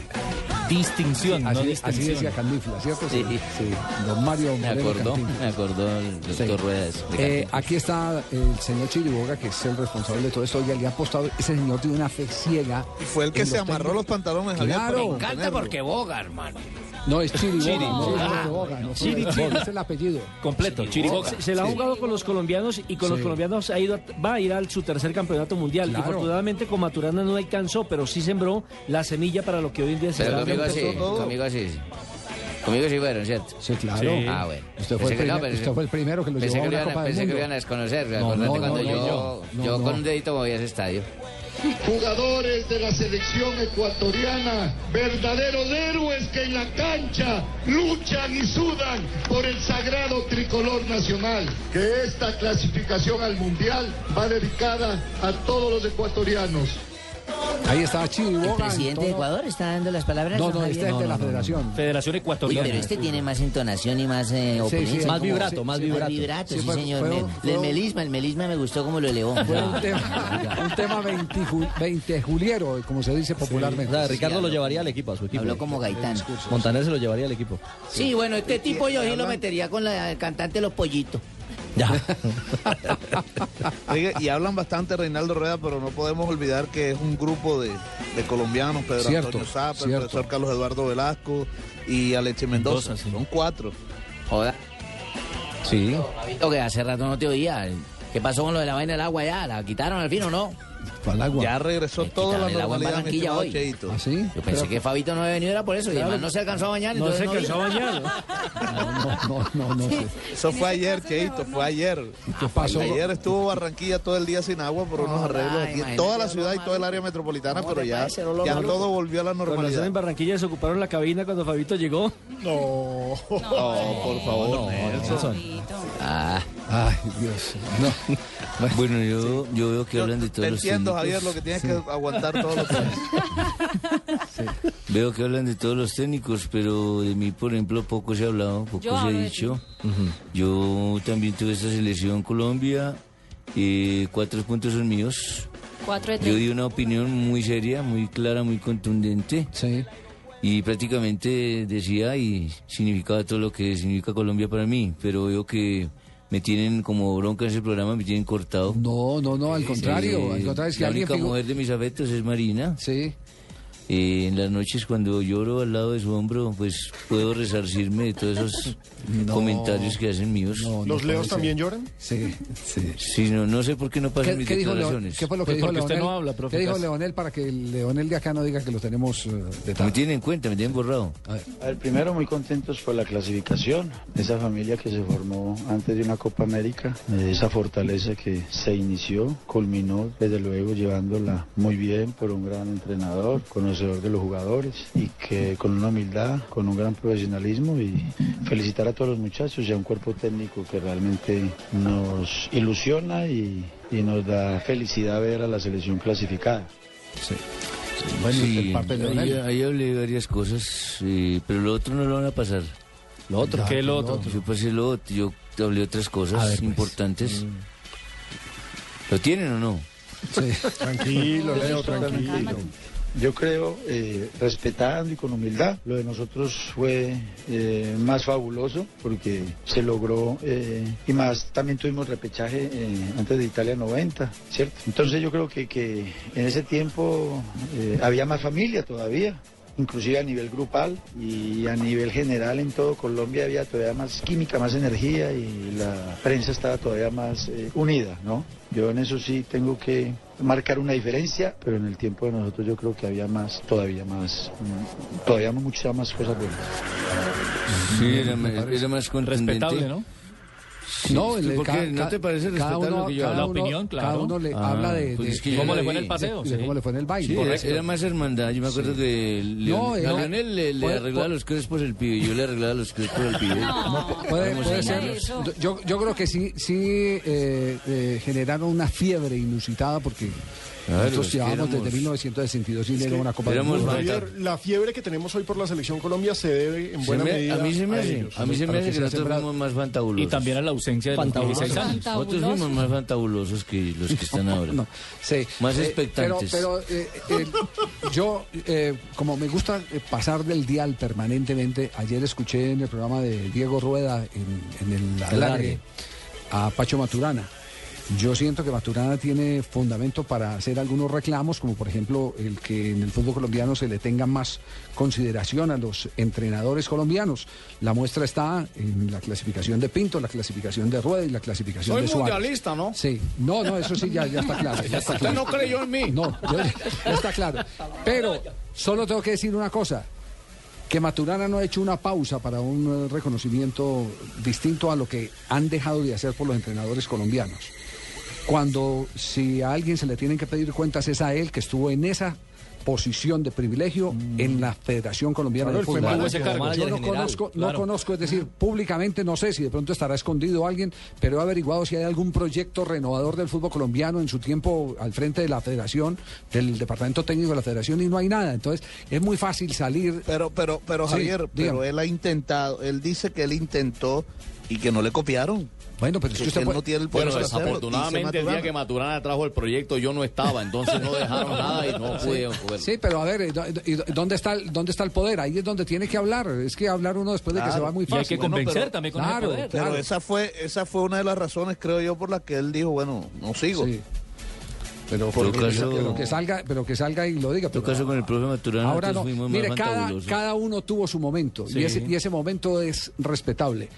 Distinción, Así, no así distinción. decía Cantinflas, ¿cierto? Sí. sí. Don Mario Me acordó, me acordó el doctor Sí. Ruedas. Eh, aquí está el señor Chiriboga, que es el responsable de todo esto. Oiga, le ha apostado. Ese señor tiene una fe ciega. Y fue el que se los amarró los pantalones, Claro. Me encanta porque boga, hermano. No, es Chiriboga. Chiri. Boga. no, Chiri, Chiri. Es el apellido. Completo, Chiriboga. Se, se la ha jugado con los colombianos y con los colombianos ha ido a- va a ir al su tercer campeonato mundial. Claro. Y afortunadamente con Maturana no alcanzó, pero sí sembró la semilla para lo que hoy en día se Pero conmigo viendo. sí, conmigo sí. Conmigo sí fueron, ¿cierto? Sí, claro. Sí. Ah, bueno. Usted fue, Pensé el que no, primer- pensé- usted fue el primero que lo Pensé llevó a que, una iban a, Copa del pensé que Mundo. lo iban a desconocer. No, Acordate no, cuando no, yo, no, no, yo con un dedito me voy a ese estadio. Jugadores de la selección ecuatoriana, verdaderos héroes que en la cancha luchan y sudan por el sagrado tricolor nacional. Que esta clasificación al mundial va dedicada a todos los ecuatorianos. Ahí está Chiriboga. ¿El presidente en de Ecuador está dando las palabras? No, no, este es el de la Federación. Federación Uy, Ecuatoriana. pero este tiene más entonación y más eh, opulencia, Más como- vibrato, más sí, vibrato. sí, Sí, fue- señor. fue fue el melisma, el melisma me gustó como lo elevó. Fue un tema, un tema 20, ju- 20 juliero, como se dice popularmente. O sea, Ricardo lo llevaría al equipo, a su equipo. Habló como Gaitán. Montaner se lo llevaría al equipo. Sí, bueno, este tipo yo sí lo metería con la cantante Los Pollitos. Ya. Oiga, y hablan bastante Reinaldo Rueda, pero no podemos olvidar que es un grupo de, de colombianos, Pedro Cierto, Antonio Zapa, el profesor Carlos Eduardo Velasco y Aleche Mendoza. Son cuatro. Joda. Sí. Que hace rato no te oía. ¿Qué pasó con lo de la vaina del agua ya? ¿La quitaron al fin o no? ¿Cuál agua? Ya regresó Le toda la normalidad, mi hoy. Cheito. ¿Ah, sí? Yo pensé que Fabito no había venido era por eso. Y además no se alcanzó a bañar. No se alcanzó a vino. bañar. No, no, no, no sé. Eso fue ayer, Cheito, fue ayer. ¿Qué pasó? Ayer estuvo Barranquilla todo el día sin agua por unos arreglos aquí en toda la ciudad y todo el área metropolitana, ¿Cómo pero ya, ya todo volvió a la normalidad. en Barranquilla se ocuparon la cabina cuando Fabito llegó. No, por favor, Nelson. Ah, Ay, Dios. No. bueno, yo, yo veo que hablan de los entiendo. Javier, lo que tienes que aguantar todos los días. Veo que hablan de todos los técnicos, pero de mí, por ejemplo, poco se ha hablado, poco Yo se ha hablo de dicho. Yo también tuve esta selección Colombia, eh, cuatro puntos son míos. Cuatro de Yo di una opinión muy seria, muy clara, muy contundente. Sí. Y prácticamente decía y significaba todo lo que significa Colombia para mí, pero veo que me tienen como bronca en ese programa, me tienen cortado. No, no, no, al contrario. Eh, al contrario, es que la única mujer de mis afectos es Marina. Sí. Eh, en las noches cuando lloro al lado de su hombro, pues puedo resarcirme de todos esos No. comentarios que hacen míos. ¿Los leos también lloran? Sí, sí. Sí, no, no sé por qué no pasan ¿Qué, mis qué dijo declaraciones. ¿Qué fue lo que Pues dijo porque usted Leonel? no habla, profe ¿Qué dijo. Leonel para que el Leonel de acá no diga que lo tenemos eh, de Me tienen en cuenta, me tienen borrado. A ver. Primero muy contentos por la clasificación, esa familia que se formó antes de una Copa América, eh, esa fortaleza que se inició, culminó desde luego llevándola muy bien por un gran entrenador, conocedor de los jugadores y que con una humildad, con un gran profesionalismo y felicitar a todos los muchachos y a un cuerpo técnico que realmente nos ilusiona y, y nos da felicidad ver a la selección clasificada. Sí. Bueno, Sí, de de ahí, hablé varias cosas, eh, pero lo otro no lo van a pasar. Lo otro. ¿Qué lo otro? Yo pasé lo otro, yo hablé otras cosas ver, pues. importantes. ¿Lo tienen o no? Sí. Tranquilo, Leo, tranquilo. Yo creo, eh, respetando y con humildad. Lo de nosotros fue eh, más fabuloso porque se logró eh, y más también tuvimos repechaje eh, antes de Italia 90, ¿cierto? Entonces yo creo que, que en ese tiempo eh, había más familia todavía inclusive a nivel grupal y a nivel general en todo Colombia había todavía más química, más energía y la prensa estaba todavía más eh, unida, ¿no? Yo en eso sí tengo que marcar una diferencia, pero en el tiempo de nosotros yo creo que había más, todavía más, mm, todavía muchas más cosas buenas. Sí, era, más- era más contundente. Respetable, ¿no? Sí, No, el- ¿por qué? ca- ¿No te parece cada respetable uno- lo que yo cada La opinión, claro. Cada uno le Ah, habla de, pues de- es que de- yo ¿Cómo le fue en el paseo? de- de Sí. cómo le fue en el baile. Sí, era, Correcto. era más hermandad. Yo me acuerdo que Leon- No, a era- Leonel le, le puede- arreglaba puede- los crespos el pibe y yo le arreglaba los crespos al pibe. Puede, Vamos puede a ser. Yo, yo creo que sí, sí eh, eh, generaron una fiebre inusitada porque Claro, nosotros llevamos éramos- desde 1962 sin una Copa del Mundo. Javier, la fiebre que tenemos hoy por la selección Colombia se debe en buena me- medida a mí se me a hace, a mí se me hace que que sea nosotros sembrado. fuimos más fantabulosos. Y también a la ausencia de los Fantabuloso. 16 años. Nosotros fuimos más fantabulosos que los que están ahora. No, sí. Más Eh, expectantes. Pero, pero, eh, eh, yo, eh, como me gusta eh, pasar del dial permanentemente, ayer escuché en el programa de Diego Rueda en, en el Alargue. alargue a Pacho Maturana. Yo siento que Maturana tiene fundamento para hacer algunos reclamos, como por ejemplo el que en el fútbol colombiano se le tenga más consideración a los entrenadores colombianos. La muestra está en la clasificación de Pinto, la clasificación de Rueda y la clasificación Soy de Suárez. mundialista, ¿no? Sí, no, no, eso sí ya, ya está claro. Ya está Usted claro. no creyó en mí. No, yo- ya está claro. Pero solo tengo que decir una cosa, que Maturana no ha hecho una pausa para un reconocimiento distinto a lo que han dejado de hacer por los entrenadores colombianos. Cuando si a alguien se le tienen que pedir cuentas es a él que estuvo en esa posición de privilegio en la Federación Colombiana Claro, de Fútbol. Yo no general, conozco, no conozco, es decir, públicamente no sé si de pronto estará escondido alguien, pero he averiguado si hay algún proyecto renovador del fútbol colombiano en su tiempo al frente de la Federación, del Departamento Técnico de la Federación y no hay nada. Entonces, es muy fácil salir. Pero, pero, pero Sí, Javier, pero dígame. él ha intentado, él dice que él intentó y que no le copiaron. Bueno, pero es que usted puede- no tiene el poder Bueno, desafortunadamente el día que Maturana trajo el proyecto yo no estaba, entonces no dejaron nada y no pude Sí, pero a ver, ¿y dó- y dó- ¿dónde está, el- ¿dónde está el poder? Ahí es donde tiene que hablar. Es que hablar uno después de que se va muy Y hay fácil. que Bueno, convencer pero- también con claro, el poder. Pero claro. esa fue, esa fue una de las razones, creo yo, por las que él dijo, bueno, no sigo. Sí. Pero, porque- caso- pero que salga, pero que salga y lo diga. Pero- caso con el Maturana Ahora no. Mire, cada, cada uno tuvo su momento Sí. y, ese, y ese momento es respetable.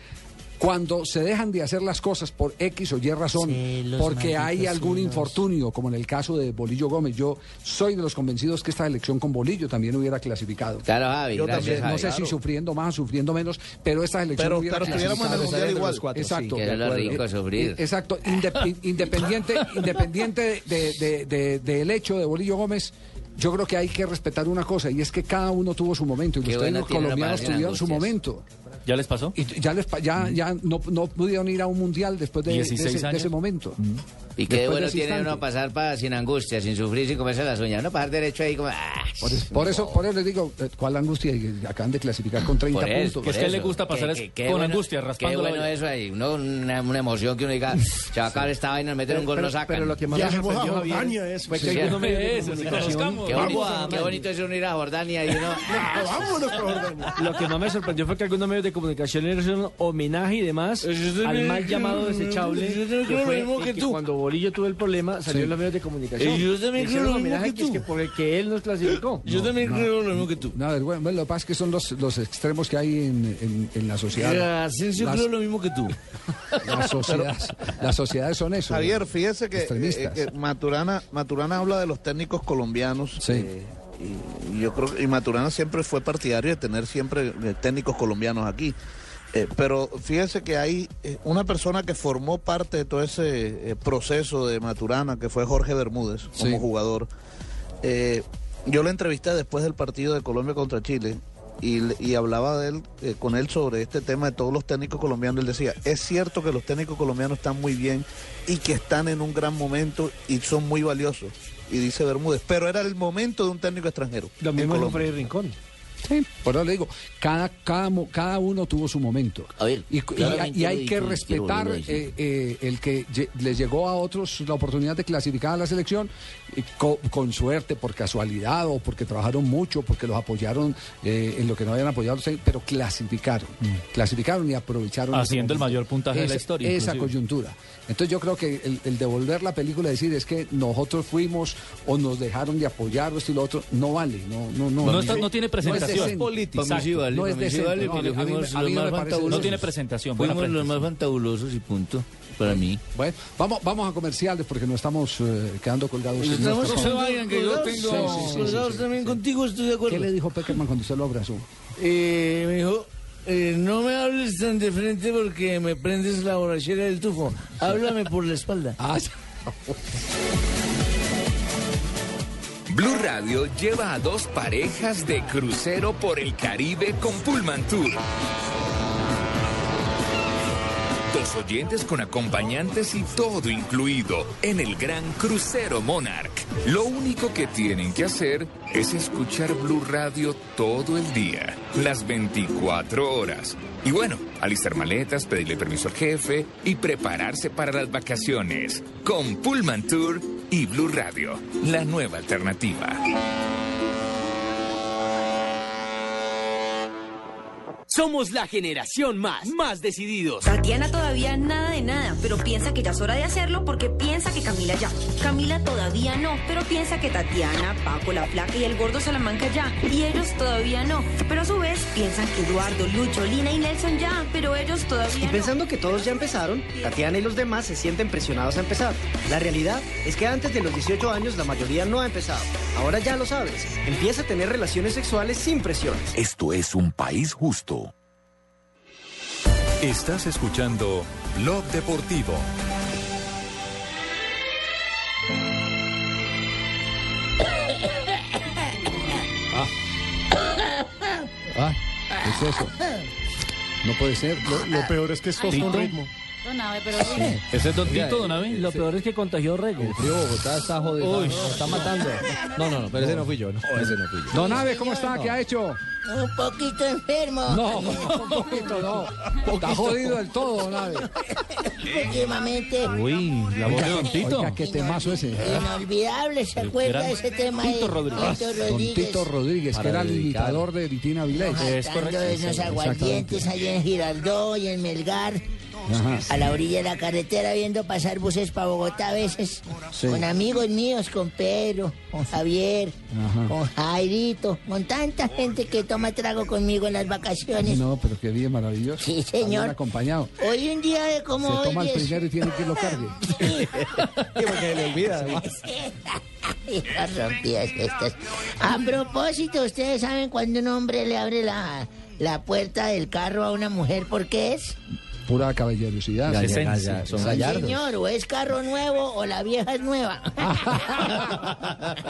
Cuando se dejan de hacer las cosas por X o Y razón, porque hay algún infortunio, como en el caso de Bolillo Gómez, yo soy de los convencidos que esta elección con Bolillo también hubiera clasificado. Claro, Javi, Yo gracias, también, No sé si sufriendo más o sufriendo menos, pero esta elección Pero- hubiera pero estuviéramos en el clasificado. Mundial igual. cuatro, Exacto. sí, que era lo rico sufrir. Exacto. Inde- independiente, independiente de- de- de- del hecho de Bolillo Gómez, yo creo que hay que respetar una cosa y es que cada uno tuvo su momento y Qué los técnicos colombianos tuvieron su momento. ¿Ya les pasó? Y ya, les, ya, ya no, no pudieron ir a un mundial después de, de 16 ese, de años. ese momento. Y qué bueno tiene instante. uno pasar para sin angustia, sin sufrir, sin comerse las uñas. No pasar derecho ahí como... ah, Por, eso- por eso, por eso les digo, eh, ¿cuál angustia? Y acaban de clasificar con 30 Por eso, puntos. por Que es le gusta pasar Qué- es qué- qué con bueno- angustia, Qué raspando la bueno eso ahí, uno, una, una emoción que uno diga, se va a acabar esta vaina, meter un gol, no sacan. pero lo que más me sorprendió, Javier, Jordania, eso. fue que medios de eso, conozcamos. Qué bonito, qué bonito es uno ir a Jordania y uno... ah, Vámonos Jordania. Lo que más me sorprendió fue que algunos medios de comunicación le hicieron homenaje y demás al mal llamado desechable que creo lo fue que cuando Bolillo tuvo el problema salió Sí. en los medios de comunicación. Yo también creo lo mismo que que es tú. que por el que él nos clasificó. Yo también creo lo mismo que tú. No, bueno, bueno, lo que pasa es que son los, los extremos que hay en, en- en la sociedad. Asensio Las- creo lo mismo que tú. Las sociedades, las sociedades son eso. Javier, fíjese que, eh, que Maturana, Maturana habla de los técnicos colombianos. eh, y, y yo creo que y Maturana siempre fue partidario de tener siempre eh, técnicos colombianos aquí. Eh, pero fíjese que hay eh, una persona que formó parte de todo ese eh, proceso de Maturana, que fue Jorge Bermúdez, como jugador. Eh, yo lo entrevisté después del partido de Colombia contra Chile y, y hablaba de él, con él sobre este tema de todos los técnicos colombianos. Él decía, es cierto que los técnicos colombianos están muy bien y que están en un gran momento y son muy valiosos. Y dice Bermúdez, pero era el momento de un técnico extranjero. Lo mismo Rincón. Sí, por eso le digo, cada, cada, uno tuvo su momento. y, y- claramente y hay que respetar a eh, eh, el que les llegó a otros la oportunidad de clasificar a la selección y co- con, suerte, por casualidad o porque trabajaron mucho, porque los apoyaron eh, en lo que no habían apoyado, pero clasificaron. Clasificaron y aprovecharon. esa Haciendo el mayor puntaje de la Esa- historia, Esa inclusive. coyuntura. Entonces yo creo que el, el devolver la película y decir es que nosotros fuimos o nos dejaron de apoyar o esto y lo otro, no vale. No, no, no, No está- no tiene presentación. Sí vale, no es decente. No, a mí- a mí- no. No tiene presentación, Fuimos los más fantabulosos y punto, para mí. Bueno, vamos, vamos a comerciales porque nos estamos eh, quedando colgados. en Estamos no se vayan, que yo tengo sí, sí, sí, colgados sí. también contigo, estoy de acuerdo. ¿Qué le dijo Peckerman cuando usted lo abrazó? Eh, me dijo, eh, no me hables tan de frente porque me prendes la borrachera del tufo. Háblame por la espalda. Ah, Blue Radio lleva a dos parejas de crucero por el Caribe con Pullman Tour. Dos oyentes con acompañantes y todo incluido en el gran crucero Monarch. Lo único que tienen que hacer es escuchar Blue Radio todo el día, las 24 horas. Y bueno, alistar maletas, pedirle permiso al jefe y prepararse para las vacaciones. Con Pullman Tour y Blue Radio, la nueva alternativa. Somos la generación más, más decididos. Tatiana todavía nada de nada, pero piensa que ya es hora de hacerlo porque piensa que Camila ya. Camila todavía no, pero piensa que Tatiana, Paco, la Flaca y el Gordo Salamanca ya. Y ellos todavía no, pero a su vez piensan que Eduardo, Lucho, Lina y Nelson ya, pero ellos Y todavía no. pensando que todos ya empezaron, Tatiana y los demás se sienten presionados a empezar. La realidad es que antes de los 18 años la mayoría no ha empezado. Ahora ya lo sabes. Empieza a tener relaciones sexuales sin presiones. Esto es un país justo. Estás escuchando Blog Deportivo. Ah, ¿qué es eso? No puede ser. Lo, lo peor es que es tos con ritmo. Don Abe, pero sí. ¿Ese es Don Tito, Don Abe? Lo peor es que contagió Rego. El frío Bogotá está jodido. Uy. Nos está matando. No, no, no, pero ese no fui yo. No, ese no fui yo. Don Abe, ¿cómo está? ¿Qué ha hecho? Un poquito enfermo. No, un poquito no. Está jodido del todo, Don Abe. Últimamente. Uy, la voz de Don Tito. Oiga, qué temazo ese. Inolvidable, ¿se acuerda de ese tema Tito de Rodríguez. Tito Don Rodríguez? Tito Rodríguez, que era el imitador de Vitina Vilés. Jaltando de esos aguardientes allá en Girardot y en Melgar. Ajá. A la orilla de la carretera viendo pasar buses para Bogotá a veces. Sí. Con amigos míos, con Pedro, con Javier, Ajá. con Jairito, con tanta gente que toma trago conmigo en las vacaciones. No, pero qué día maravilloso. Sí, señor. acompañado. Hoy un día de como Se hoy. toma el primero y tiene que lo cargue. porque le olvida, además. Las rompidas estas. A propósito, ¿ustedes saben cuando un hombre le abre la, la puerta del carro a una mujer por qué es? Pura caballerosidad. Son gallardos. señor, o es carro nuevo o la vieja es nueva.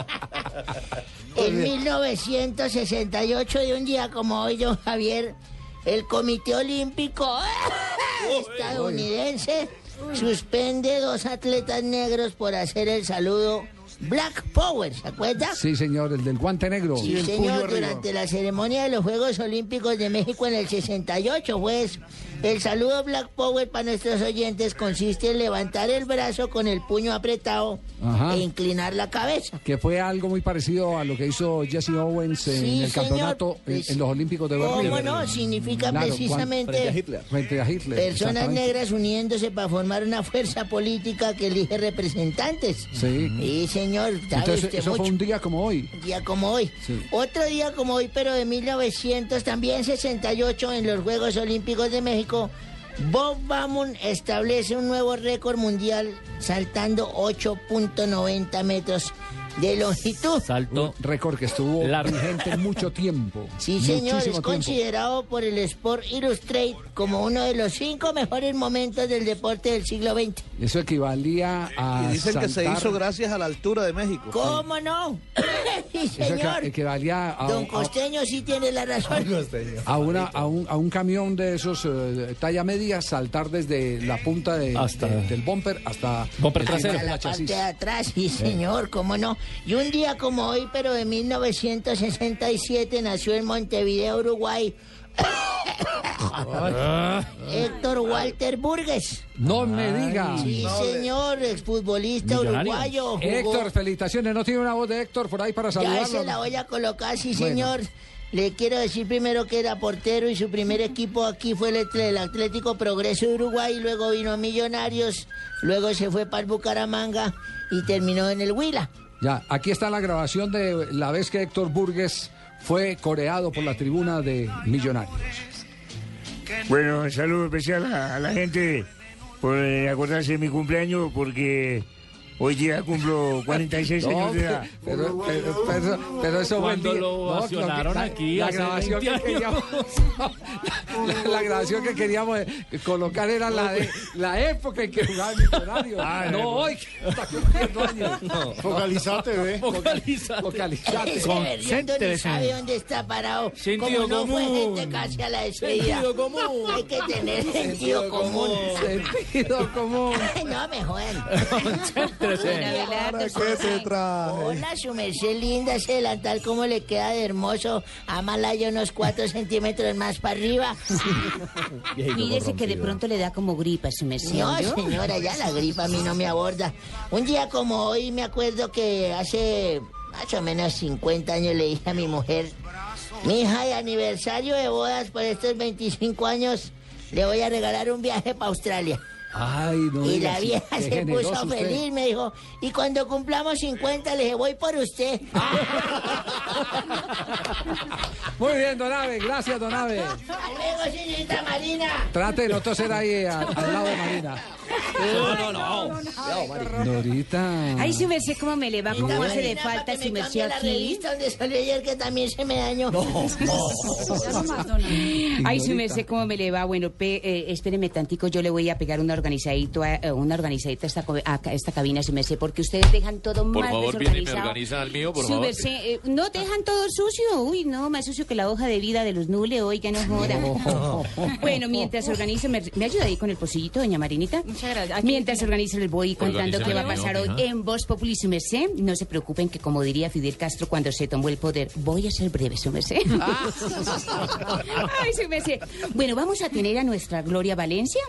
en 1968, de un día como hoy, don Javier, el Comité Olímpico estadounidense suspende dos atletas negros por hacer el saludo Black Power, ¿se acuerda? Sí, señor, el del guante negro. Sí, señor, durante la ceremonia de los Juegos Olímpicos de México en el 68, pues, el saludo Black Power para nuestros oyentes consiste en levantar el brazo con el puño apretado Ajá. e inclinar la cabeza. Que fue algo muy parecido a lo que hizo Jesse Owens en Sí, el señor, campeonato en, en los Olímpicos de Berlín. ¿Cómo no? Significa Claro, precisamente Frente a Hitler. Frente a Hitler. personas negras uniéndose para formar una fuerza política que elige representantes. Sí. Sí, señor, Entonces, usted eso mucho. fue un día como hoy. Un día como hoy. Sí. Otro día como hoy, pero de 1900, también 68, en los Juegos Olímpicos de México, Bob Baumon establece un nuevo récord mundial saltando 8.90 metros de longitud. Salto. Un récord que estuvo Largo. vigente mucho tiempo. Sí, señor, es tiempo. considerado por el Sport Illustrated como uno de los cinco mejores momentos del deporte del siglo XX. Eso equivalía a. Y dicen que se saltar- hizo gracias a la altura de México. ¿Cómo no? sí, Eso señor. equivalía a, Don a- Costeño sí tiene la razón. a una, a, un, a un camión de esos eh, talla media saltar desde la punta de- Hasta- de- del bumper hasta Bumper trasero. A la chasis. parte de atrás, sí, señor, cómo no. Y un día como hoy, pero de 1967, nació en Montevideo, Uruguay. Héctor Walter Burgues. No me diga. Sí, señor, exfutbolista uruguayo. jugó- Héctor, felicitaciones. ¿No tiene una voz de Héctor por ahí para Ya saludarlo? se la voy a colocar, sí, Bueno. señor. Le quiero decir primero que era portero y su primer equipo aquí fue el, el Atlético Progreso de Uruguay, luego vino a Millonarios, luego se fue para el Bucaramanga y terminó en el Huila. Ya, aquí está la grabación de la vez que Héctor Burgues fue coreado por la tribuna de Millonarios. Bueno, un saludo especial a, la gente por eh, acordarse de mi cumpleaños porque hoy día cumplo 46 No, años de edad. pero, pero, pero- pero eso el Cuando día- lo ovacionaron aquí La, hace grabación 20 que queríamos, la, la grabación que queríamos colocar era la de la época en que jugaba Millonarios. Ah, no, hoy que está cumpliendo años. Focalizate, ve. Focalizate. Focalizate. Sabe dónde está parado. Sentido Como no fue común. gente casi a la despedida. Sentido común. Hay que tener sentido común. Sentido común. no me jodan. Concéntrese. ¿Para qué te traje? Hola, su merced linda, ese delantal, ¿cómo le queda de hermoso? Amalaya unos cuatro centímetros más para arriba. Mírese que de pronto le da como gripa su merced. No, señora, ya la gripa a mí no me aborda. Un día como hoy me acuerdo que hace más o menos 50 años le dije a mi mujer, mi hija de aniversario de bodas por estos 25 años, le voy a regalar un viaje para Australia. Ay, no y la así, vieja qué se puso usted. feliz, me dijo, y cuando cumplamos 50 le dije, voy por usted. Muy bien, Donave, gracias, Donave. Hasta luego, señorita Marina. Trate de no toser ahí eh, al, al lado de Marina. No, no, no. Dorita. Ay, su merced, ¿cómo me le va? ¿Cómo Marina, hace de falta su me merced la aquí? revista donde salió ayer que también se me dañó. Ay, su merced, ¿cómo me le va? Bueno, pe- eh, espéreme tantico, yo le voy a pegar una organizadito, a, eh, una organizadita a esta, a esta cabina, su merced, porque ustedes dejan todo Por mal favor, viene y me desorganizado. organiza el mío, por Su favor. eh, no dejan todo sucio. Uy, no, más sucio que la hoja de vida de los nules, oiga, no joda. bueno, mientras organizo, me, me ayuda ahí con el pocillito, doña Marinita. Muchas gracias. Mientras organizo, les voy contando qué va a pasar hoy ajá. en Voz Populi, su merced. No se preocupen que, como diría Fidel Castro cuando se tomó el poder, voy a ser breve, su merced. Ay, su merced. Bueno, vamos a tener a nuestra Gloria Valencia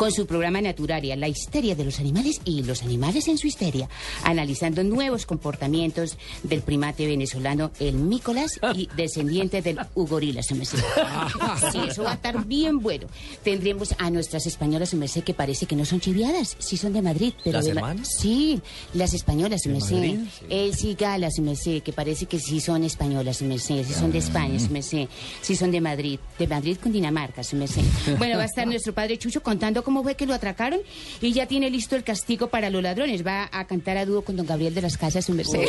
con su programa Naturaria, la histeria de los animales y los animales en su histeria, analizando nuevos comportamientos del primate venezolano, el mícolas, y descendiente del ugorila, su merced. Sí, eso va a estar bien bueno. Tendremos a nuestras españolas, merced, que parece que no son chiviadas, sí son de Madrid. Pero ¿Las de hermanas? Sí, las españolas, su ¿De merced. Madrid? El cigala, merced, que parece que sí son españolas, su merced, sí son de España, su merced, sí son de Madrid, de Madrid con Dinamarca, su merced. Bueno, va a estar nuestro padre Chucho contando cómo fue que lo atracaron y ya tiene listo el castigo para los ladrones. Va a cantar a dúo con don Gabriel de las Casas, su merced.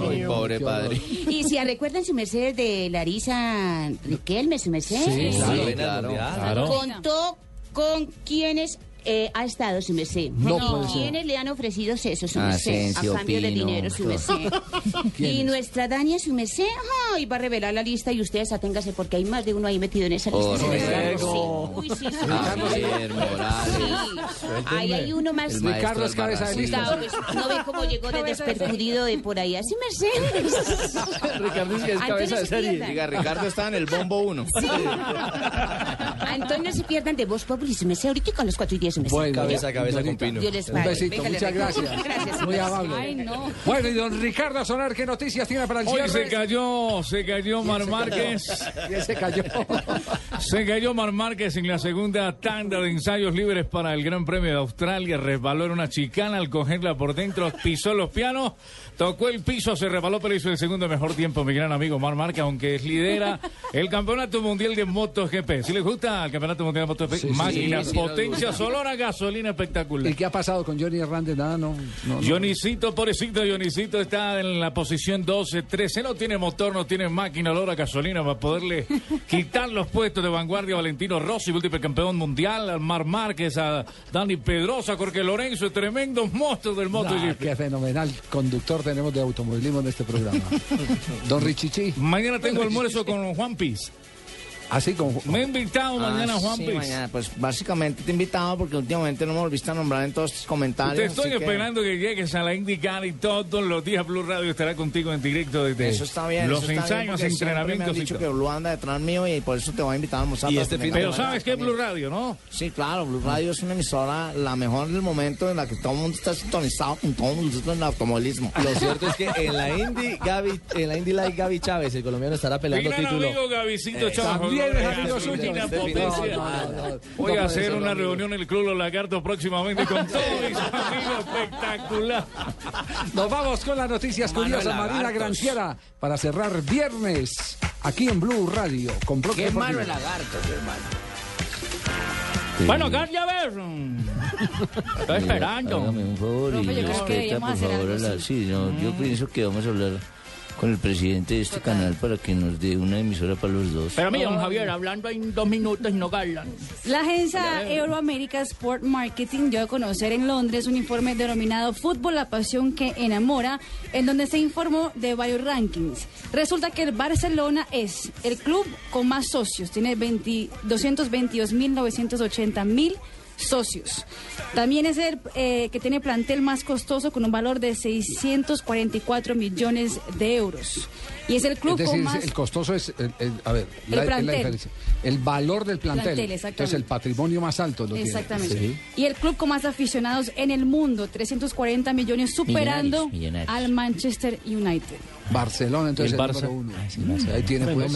Ay, pobre padre. Y si recuerdan su merced de Larisa Riquelme, su merced. Sí, claro, claro. Contó con quienes eh, ha estado su merced. No quienes le han ofrecido eso, su merced. Asensio a cambio de dinero, su merced. y ¿Quiénes? nuestra Dania, su merced, ay, va a revelar la lista y ustedes aténganse porque hay más de uno ahí metido en esa lista. merced. Sí. Uy, sí. Javier Morales. Sí. Ahí hay uno más. El maestro Carlos Cabeza de Lista. Pues, no ve cómo llegó de despercudido de por ahí. Así, merced. Ricardo es que es Antonio, cabeza de se serie. Diga, Ricardo está en el bombo 1. Antonio, no se pierdan de Voz Populi, su merced. Ahorita a las 4 y 10, su merced. Bueno, cabeza a cabeza con Pino. Dios les Un besito, muchas gracias. Gracias, Muy amable. Ay, no. Bueno, y don Ricardo Sonar, ¿qué noticias tiene para el Hoy cierre? se cayó, se cayó Mar Márquez. ¿Quién se cayó? Se cayó Mar Márquez en la segunda tanda de ensayos libres para el Gran Premio de Australia. Resbaló en una chicana al cogerla por dentro, pisó los pianos, tocó el piso, se resbaló, pero hizo el segundo mejor tiempo, mi gran amigo Mar Márquez, aunque lidera el Campeonato Mundial de MotoGP. Si les gusta el Campeonato Mundial de MotoGP, Sí, sí, máquina, sí, sí, nos potencia, a gasolina espectacular. ¿Y qué ha pasado con Johnny Hernández? Nada, no. no, no. Jonicito, pobrecito Jonicito está en la posición 12-13. No tiene motor, no tiene máquina, olor a gasolina para poderle quitar los puestos de vanguardia a Valentino Rossi, múltiple campeón mundial, al Mar Márquez, a Dani Pedrosa, Jorge Lorenzo, tremendos monstruos del MotoGP. qué fenomenal conductor tenemos de automovilismo en este programa. Don Richichi. Mañana tengo almuerzo con Juan Piz. Así con Me he invitado mañana, Ah, Juan sí, mañana. Pues básicamente te he invitado porque últimamente no me volviste a nombrar en todos tus comentarios. Te estoy así que- esperando que llegues a la IndyCar y todos los días Blue Radio estará contigo en directo desde Eso está bien. los eso está bien, ensayos, porque siempre Me entrenamientos han y dicho todo. que Blue anda detrás mío y por eso te voy a invitar a almorzar. Este Pero sabes que es. Blue Radio, ¿no? Sí, claro, Blue Radio es una emisora, la mejor del momento en la que todo el mundo está sintonizado con todo el mundo en el automovilismo. Lo cierto es que en la Indy, Gaby, en la Indy Light, Gaby Chávez, el colombiano, estará peleando gran título. amigo Gavicito Eh, Chávez. también es Jorge, amigo gasolina suyo. potencia. No, no, no, no. Voy No a hacer una reunión en el Club Los Lagartos próximamente con todos mis amigos. Espectacular. Nos vamos con las noticias curiosas. Marina. Granciera para cerrar viernes aquí en Blue Radio con Blog Qué Deportivo. malo el lagarto, mi hermano. Bueno, Carlos, ya ves. Estoy esperando. Hágame un favor Profe, y yo creo que respeta, por favor, a la... Sí, no, yo pienso que vamos a hablar con el presidente de este canal para que nos dé una emisora para los dos. Pero mira, don Javier, hablando en dos minutos y no galan. La agencia Euroamérica Sport Marketing dio a conocer en Londres un informe denominado Fútbol, la pasión que enamora, en donde se informó de varios rankings. Resulta que el Barcelona es el club con más socios, tiene 20 222.980 mil socios. También es el eh, que tiene plantel más costoso con un valor de 644 millones de euros. Y es el club Es con decir, más... el costoso es, el- el- a ver, El la, es la plantel. diferencia. El valor del plantel. Plantel, exactamente. Entonces, el patrimonio más alto lo tiene. Exactamente. Sí. Y el club con más aficionados en el mundo, 340 millones, superando Millonarios, millonarios. al Manchester United. Barcelona, entonces, El el, Barça. número uno. Ahí tiene pues.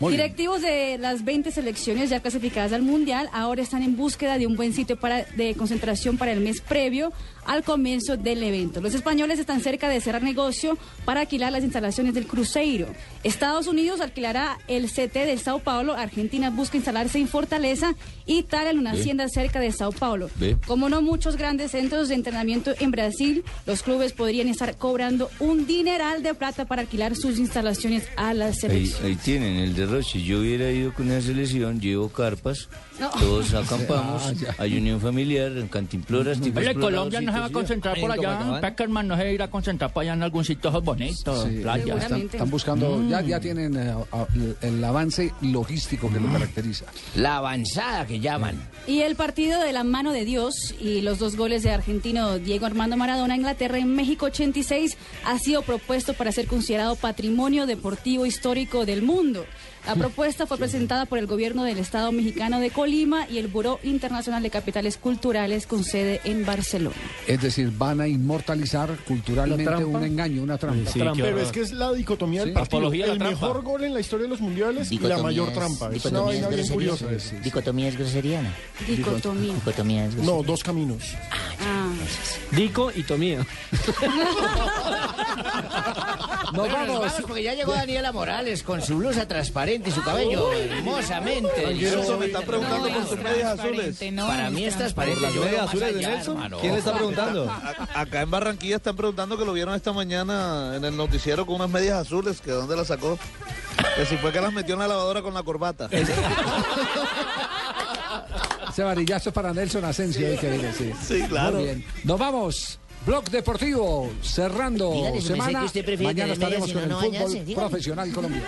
Directivos de las 20 selecciones ya clasificadas al Mundial ahora están en búsqueda de un buen sitio para, de concentración para el mes previo al comienzo del evento. Los españoles están cerca de cerrar negocio para alquilar las instalaciones del Cruzeiro. Estados Unidos alquilará el CT de Sao Paulo. Argentina busca instalarse en Fortaleza. Italia en una hacienda cerca de Sao Paulo. Como no muchos grandes centros de entrenamiento en Brasil, los clubes podrían estar cobrando un dineral de plata para alquilar sus instalaciones a la Ahí, selección. ahí tienen el derroche. Yo hubiera ido con una selección, llevo carpas, No. todos acampamos, Ah, hay unión familiar, cantimploras, tipos Oye, explorados, Colombia no se va a concentrar por allá. Peckerman no se irá a concentrar por allá en algún sitio bonito, Sí, playa. están, están buscando, ya, ya tienen eh, el, el avance logístico que lo caracteriza. La avanzada que llaman. Y el partido de la mano de Dios y los dos goles de argentino Diego Armando Maradona a Inglaterra en México 86 ha sido propuesto para ser considerado patrimonio deportivo histórico del mundo. La propuesta fue presentada por el gobierno del Estado mexicano de Colima y el Buró Internacional de Capitales Culturales con sede en Barcelona. Es decir, van a inmortalizar culturalmente ¿La trampa? un engaño, una trampa. Pero es que es la dicotomía del Sí. partido. Apología de la El trampa. mejor gol en la historia de los mundiales y la mayor es- trampa. Es una dicotomía vaina es bien curiosa. Dicotomía es grosería, ¿no? Dicotomía. Dicotomía es grosería. No, dos caminos. Ah. Dico y Tomía. Nos vamos. porque ya llegó Daniela Morales con su blusa transparente y su cabello hermosamente. Delicioso. me están preguntando por sus medias azules. Para mí es transparente. ¿Por las yo veo medias azules de Nelson? ¿Quién le está preguntando? Acá en Barranquilla están preguntando que lo vieron esta mañana en el noticiero con unas medias azules, que dónde las sacó. Que si fue que las metió en la lavadora con la corbata. Ese varillazo es para Nelson Asensio hoy que viene, sí. Sí, claro. Muy bien. Nos vamos. Blog Deportivo, cerrando Dígale, semana. Mañana estaremos y con no el no fútbol bañarse, profesional colombiano.